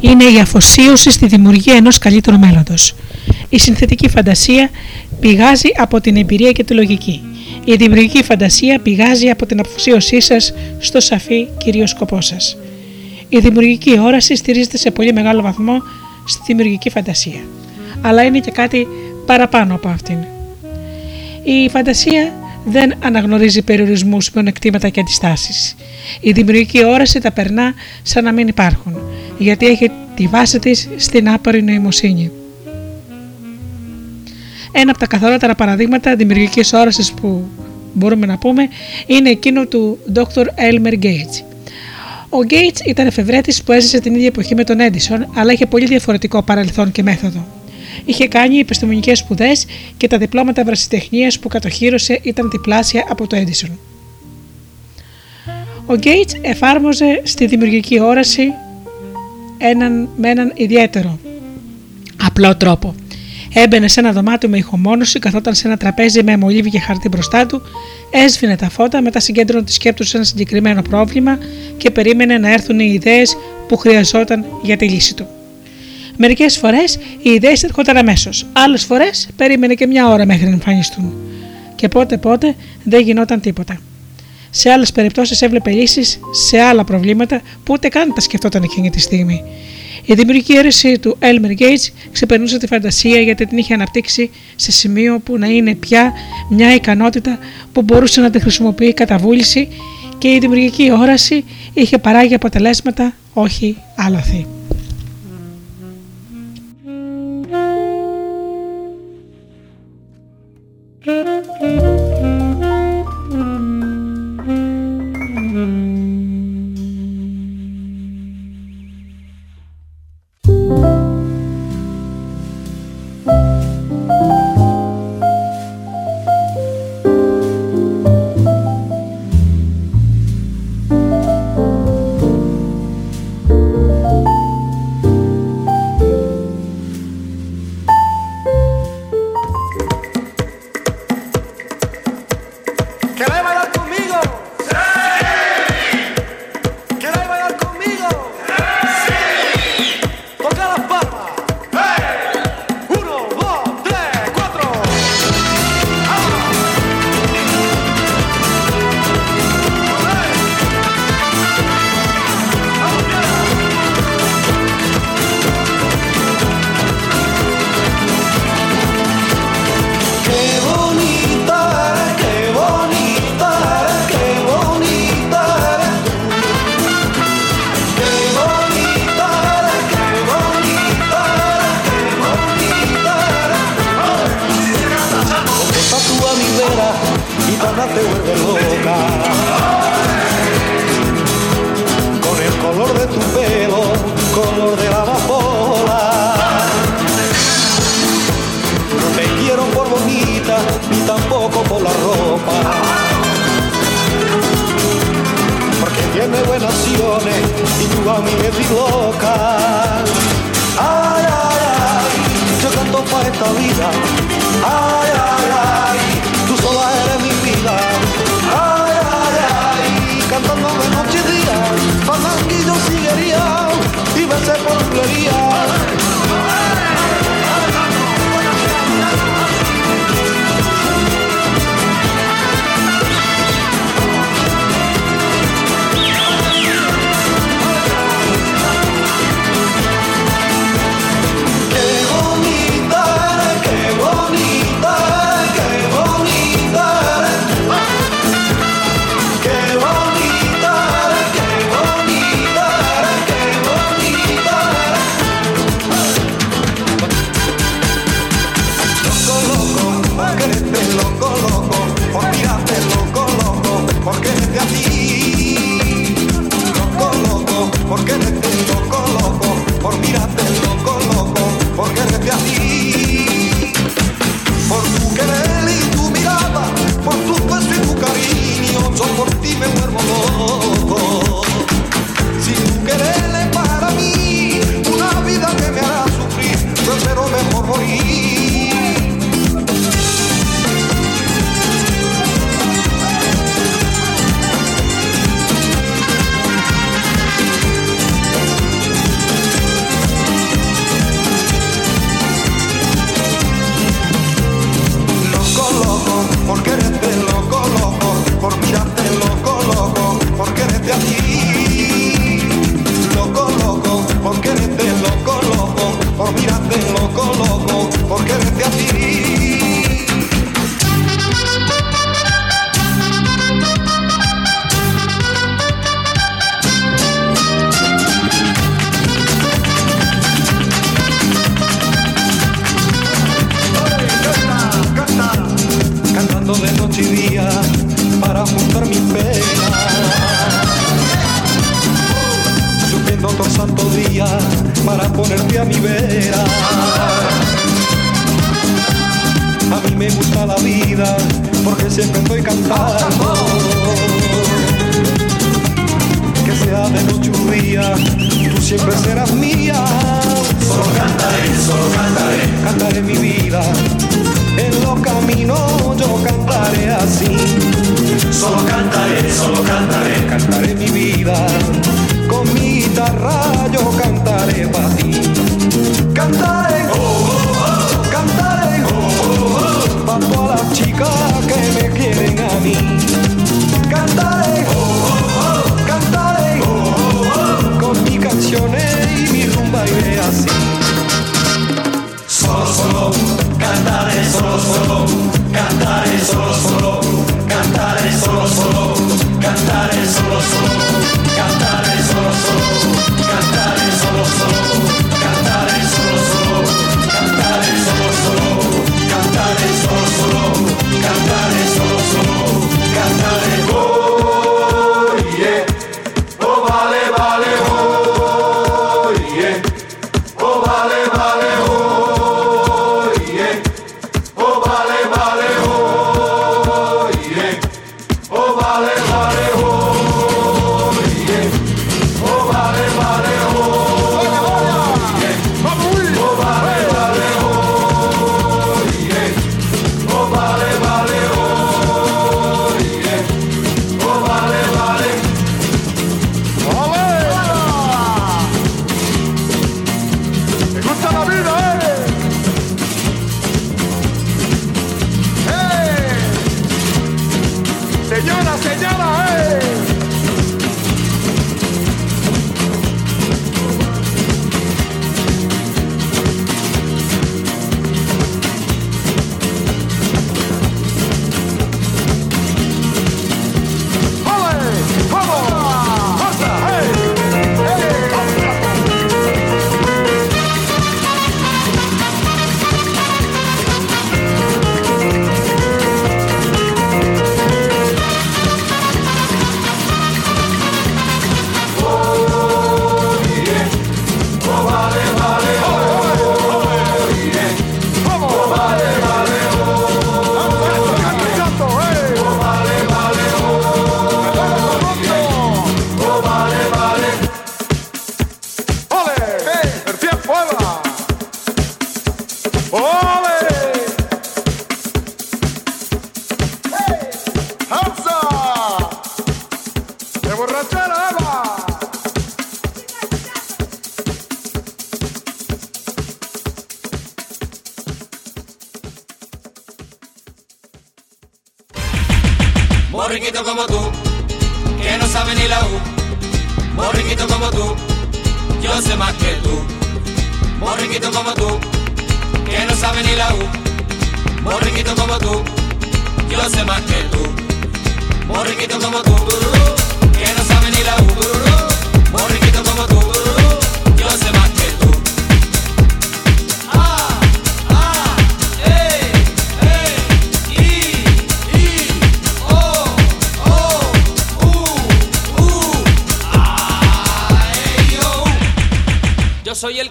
Είναι η αφοσίωση στη δημιουργία ενός καλύτερου μέλλοντος. Η συνθετική φαντασία πηγάζει από την εμπειρία και τη λογική. Η δημιουργική φαντασία πηγάζει από την αφοσίωσή σας στο σαφή κυρίως σκοπό σας. Η δημιουργική όραση στηρίζεται σε πολύ μεγάλο βαθμό στη δημιουργική φαντασία. Αλλά είναι και κάτι παραπάνω από αυτήν. Η φαντασία δεν αναγνωρίζει περιορισμούς, μειονεκτήματα και αντιστάσεις. Η δημιουργική όραση τα περνά σαν να μην υπάρχουν, γιατί έχει τη βάση της στην άπορη νοημοσύνη. Ένα από τα καθαρότερα παραδείγματα δημιουργικής όρασης που μπορούμε να πούμε είναι εκείνο του Dr. Elmer Gates. Ο Gates ήταν εφευρέτης που έζησε την ίδια εποχή με τον Edison, αλλά είχε πολύ διαφορετικό παρελθόν και μέθοδο. Είχε κάνει επιστημονικές σπουδές και τα διπλώματα βρασιτεχνίας που κατοχύρωσε ήταν διπλάσια από το Edison. Ο Gates εφάρμοζε στη δημιουργική όραση έναν, με έναν ιδιαίτερο απλό τρόπο. Έμπαινε σε ένα δωμάτιο με ηχομόνωση, καθόταν σε ένα τραπέζι με μολύβι και χαρτί μπροστά του, έσβηνε τα φώτα, μετά συγκέντρωνε τη σκέπτη σε ένα συγκεκριμένο πρόβλημα και περίμενε να έρθουν οι ιδέες που χρειαζόταν για τη λύση του. Μερικές φορές οι ιδέες έρχονταν αμέσως, άλλες φορές περίμενε και μια ώρα μέχρι να εμφανιστούν. Και πότε πότε δεν γινόταν τίποτα. Σε άλλες περιπτώσεις έβλεπε λύσεις σε άλλα προβλήματα που ούτε καν τα σκεφτόταν εκείνη τη στιγμή. Η δημιουργική αίρεση του Elmer Gates ξεπερνούσε τη φαντασία γιατί την είχε αναπτύξει σε σημείο που να είναι πια μια ικανότητα που μπορούσε να τη χρησιμοποιεί κατά βούληση και η δημιουργική όραση είχε παράγει αποτελέσματα όχι άλοθη.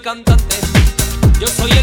Cantante, yo soy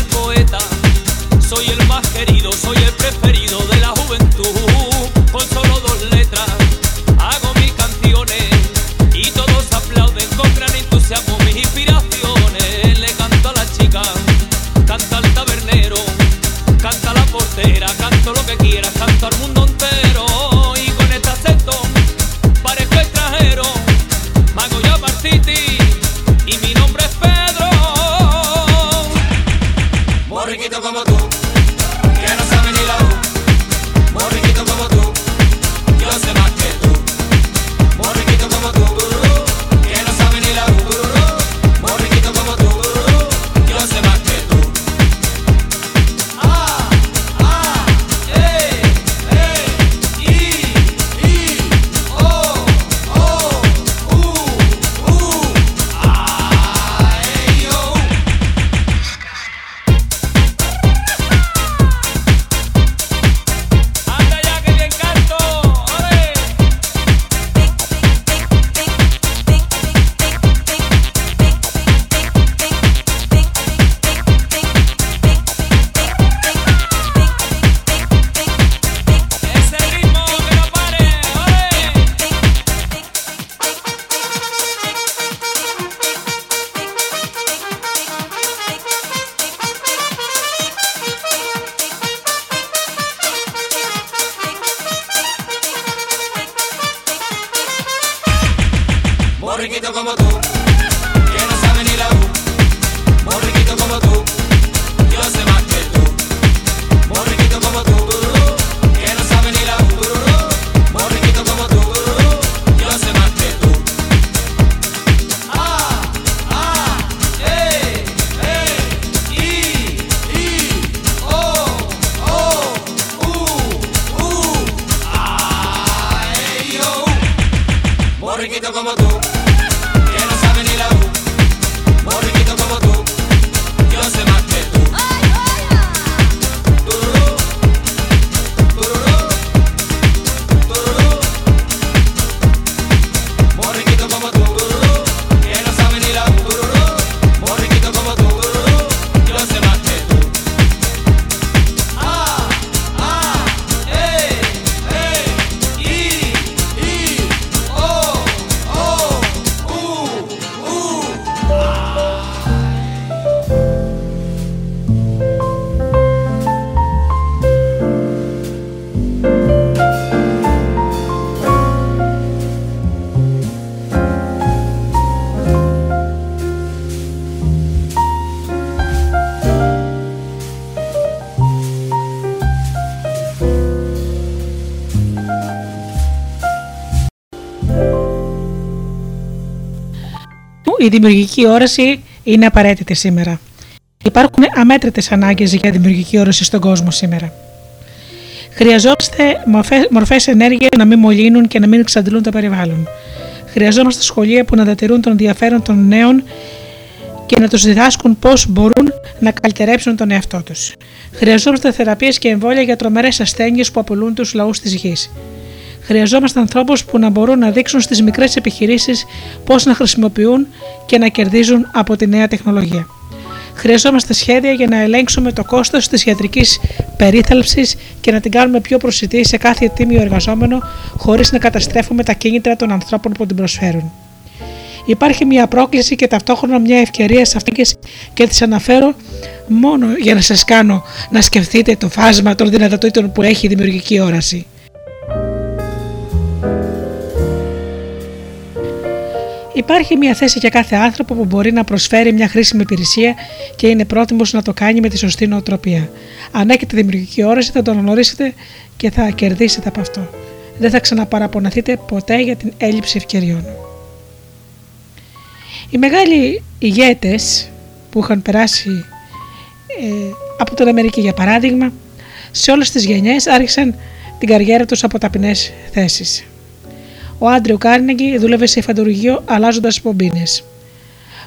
Η δημιουργική όραση είναι απαραίτητη σήμερα. Υπάρχουν αμέτρητες ανάγκες για δημιουργική όραση στον κόσμο σήμερα. Χρειαζόμαστε μορφές ενέργειας να μην μολύνουν και να μην εξαντλούν το περιβάλλον. Χρειαζόμαστε σχολεία που να διατηρούν τον ενδιαφέρον των νέων και να τους διδάσκουν πώς μπορούν να καλυτερέψουν τον εαυτό τους. Χρειαζόμαστε θεραπείες και εμβόλια για τρομερές ασθένειες που απολούν τους λαούς της γης. Χρειαζόμαστε ανθρώπους που να μπορούν να δείξουν στις μικρές επιχειρήσεις πώς να χρησιμοποιούν και να κερδίζουν από τη νέα τεχνολογία. Χρειαζόμαστε σχέδια για να ελέγξουμε το κόστος της ιατρικής περίθαλψης και να την κάνουμε πιο προσιτή σε κάθε τίμιο εργαζόμενο, χωρίς να καταστρέφουμε τα κίνητρα των ανθρώπων που την προσφέρουν. Υπάρχει μια πρόκληση και ταυτόχρονα μια ευκαιρία σε αυτές και τις αναφέρω μόνο για να σας κάνω να σκεφτείτε το φάσμα των δυνατοτήτων που έχει η δημιουργική όραση. Υπάρχει μια θέση για κάθε άνθρωπο που μπορεί να προσφέρει μια χρήσιμη υπηρεσία και είναι πρόθυμος να το κάνει με τη σωστή νοοτροπία. Αν έχετε δημιουργική όραση θα τον γνωρίσετε και θα κερδίσετε από αυτό. Δεν θα ξαναπαραποναθείτε ποτέ για την έλλειψη ευκαιριών. Οι μεγάλοι ηγέτες που είχαν περάσει ε, από την Αμερική για παράδειγμα σε όλες τις γενιές άρχισαν την καριέρα τους από ταπεινές θέσεις. Ο Άντριου Κάρνεγκι δούλευε σε φαντουργείο αλλάζοντας πομπίνες.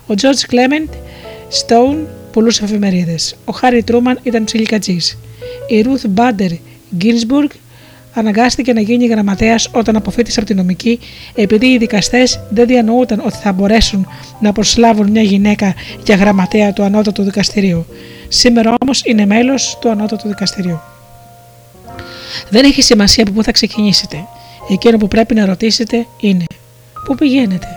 Ο Τζορτζ Κλέμεντ Στόουν πουλούσε εφημερίδες. Ο Χάρι Τρούμαν ήταν ψιλικατζή. Η Ρουθ Μπάντερ Γκίνσμπουργκ αναγκάστηκε να γίνει γραμματέας όταν αποφύτησε από την νομική, επειδή οι δικαστές δεν διανοούταν ότι θα μπορέσουν να προσλάβουν μια γυναίκα για γραμματέα του ανώτατου δικαστηρίου. Σήμερα όμως είναι μέλος του ανώτατου δικαστηρίου. Δεν έχει σημασία από πού θα ξεκινήσετε. Εκείνο που πρέπει να ρωτήσετε είναι Πού πηγαίνετε;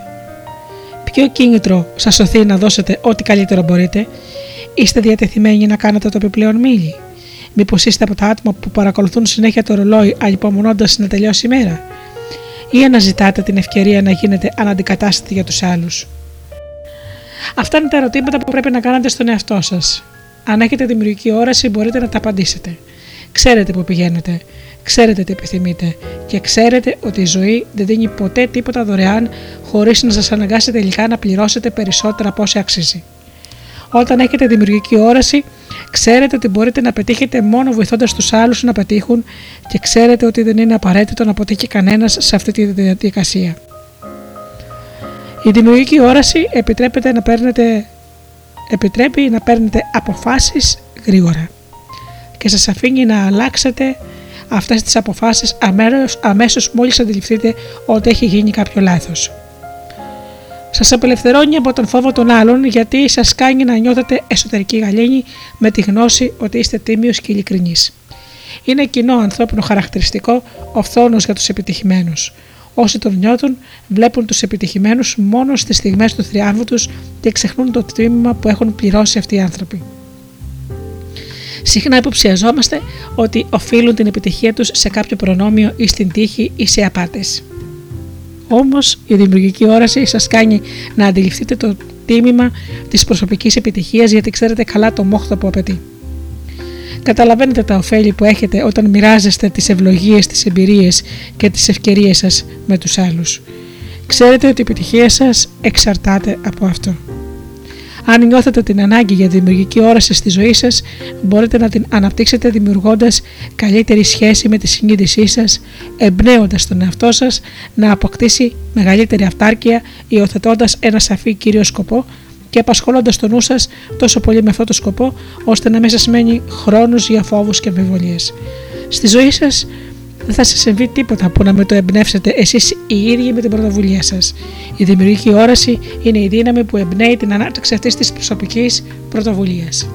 Ποιο κίνητρο σας σωθεί να δώσετε ό,τι καλύτερο μπορείτε; Είστε διατεθειμένοι να κάνετε το επιπλέον μίλι; Μήπως είστε από τα άτομα που παρακολουθούν συνέχεια το ρολόι ανυπομονώντας να τελειώσει η μέρα; Ή αναζητάτε την ευκαιρία να γίνετε αναντικατάστατοι για τους άλλους; Αυτά είναι τα ερωτήματα που πρέπει να κάνετε στον εαυτό σας. Αν έχετε δημιουργική όραση μπορείτε να τα απαντήσετε. Ξέρετε που πηγαίνετε Ξέρετε τι επιθυμείτε και ξέρετε ότι η ζωή δεν δίνει ποτέ τίποτα δωρεάν χωρίς να σας αναγκάσει τελικά να πληρώσετε περισσότερα από όση αξίζει. Όταν έχετε δημιουργική όραση, ξέρετε ότι μπορείτε να πετύχετε μόνο βοηθώντας τους άλλους να πετύχουν και ξέρετε ότι δεν είναι απαραίτητο να αποτύχει κανένας σε αυτή τη διαδικασία. Η δημιουργική όραση επιτρέπεται να παίρνετε, επιτρέπει να παίρνετε αποφάσεις γρήγορα και σας αφήνει να αλλάξετε αυτές τις αποφάσεις αμέσως, αμέσως μόλις αντιληφθείτε ότι έχει γίνει κάποιο λάθος. Σας απελευθερώνει από τον φόβο των άλλων γιατί σας κάνει να νιώθετε εσωτερική γαλήνη με τη γνώση ότι είστε τίμιος και ειλικρινής. Είναι κοινό ανθρώπινο χαρακτηριστικό ο φθόνος για τους επιτυχημένους. Όσοι τον νιώθουν βλέπουν τους επιτυχημένους μόνο στις στιγμές του θριάμβου τους και ξεχνούν το τίμημα που έχουν πληρώσει αυτοί οι άνθρωποι. Συχνά υποψιαζόμαστε ότι οφείλουν την επιτυχία τους σε κάποιο προνόμιο ή στην τύχη ή σε απάτες. Όμως η δημιουργική όραση σας κάνει να αντιληφθείτε το τίμημα της προσωπικής επιτυχίας γιατί ξέρετε καλά το μόχθο που απαιτεί. Καταλαβαίνετε τα ωφέλη που έχετε όταν μοιράζεστε τις ευλογίες, τις εμπειρίες και τις ευκαιρίες σας με τους άλλους. Ξέρετε ότι η επιτυχία σας εξαρτάται από αυτό. Αν νιώθετε την ανάγκη για δημιουργική όραση στη ζωή σας, μπορείτε να την αναπτύξετε δημιουργώντας καλύτερη σχέση με τη συνείδησή σας, εμπνέοντας τον εαυτό σας να αποκτήσει μεγαλύτερη αυτάρκεια, υιοθετώντας ένα σαφή κύριο σκοπό και απασχολώντας το νου σας τόσο πολύ με αυτό το σκοπό, ώστε να μην σας μένει χρόνος για φόβους και αμφιβολίες. Στη ζωή σας δεν θα σας συμβεί τίποτα που να με το εμπνεύσετε εσείς οι ίδιοι με την πρωτοβουλία σας. Η δημιουργική όραση είναι η δύναμη που εμπνέει την ανάπτυξη αυτής της προσωπικής πρωτοβουλίας.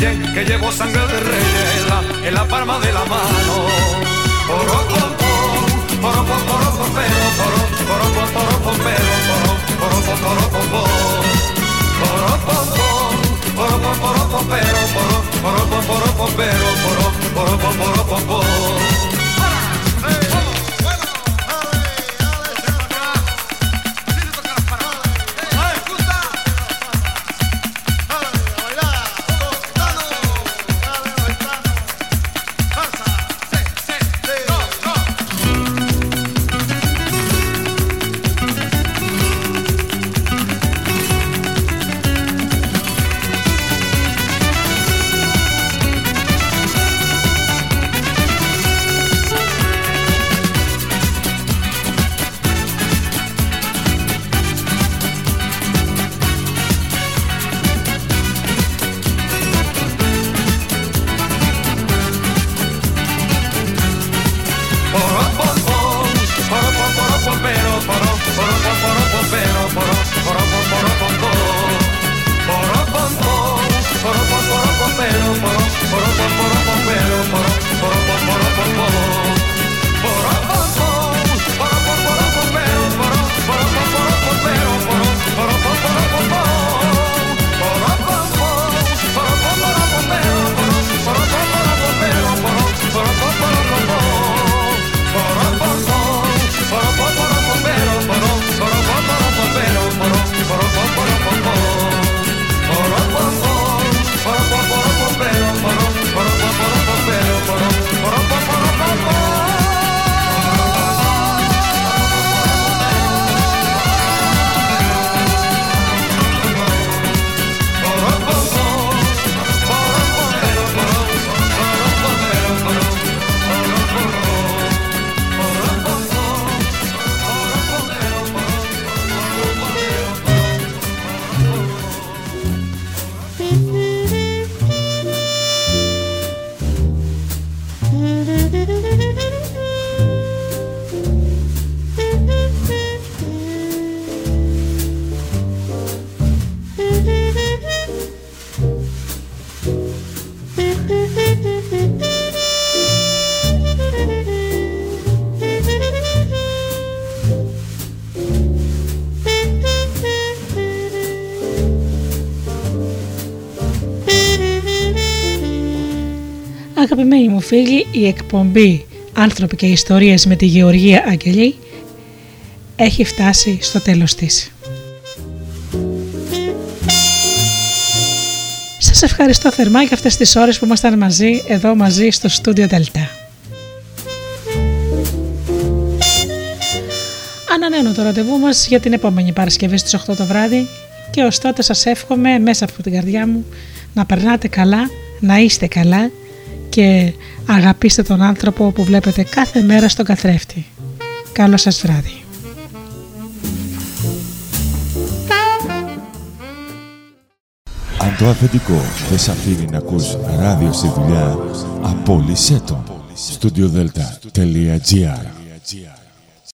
Que llevo sangre de reyes en la, palma de la mano. Poro, poro, poro, poro, pompero, poro, poro, poro, pompero, poro, poro, poro, poro, poro, poro, poro, poro, poro, poro, poro, poro, poro, poro, poro, poro, Αγαπημένοι μου φίλοι, η εκπομπή «Άνθρωποι και ιστορίες» με τη Γεωργία Αγγελή έχει φτάσει στο τέλος της. Σας ευχαριστώ θερμά για αυτές τις ώρες που ήμασταν μαζί, εδώ μαζί στο στούντιο Δελτά. Ανανέω το ραντεβού μας για την επόμενη Παρασκευή στις 8 το βράδυ και ως τότε σας εύχομαι μέσα από την καρδιά μου να περνάτε καλά, να είστε καλά και αγαπήστε τον άνθρωπο που βλέπετε κάθε μέρα στον καθρέφτη. Καλό σας βράδυ. Αν το αφεντικό δεν σ' αφήνει να ακούς ράδιο στη δουλειά, απόλυσέ το. Studiodelta.gr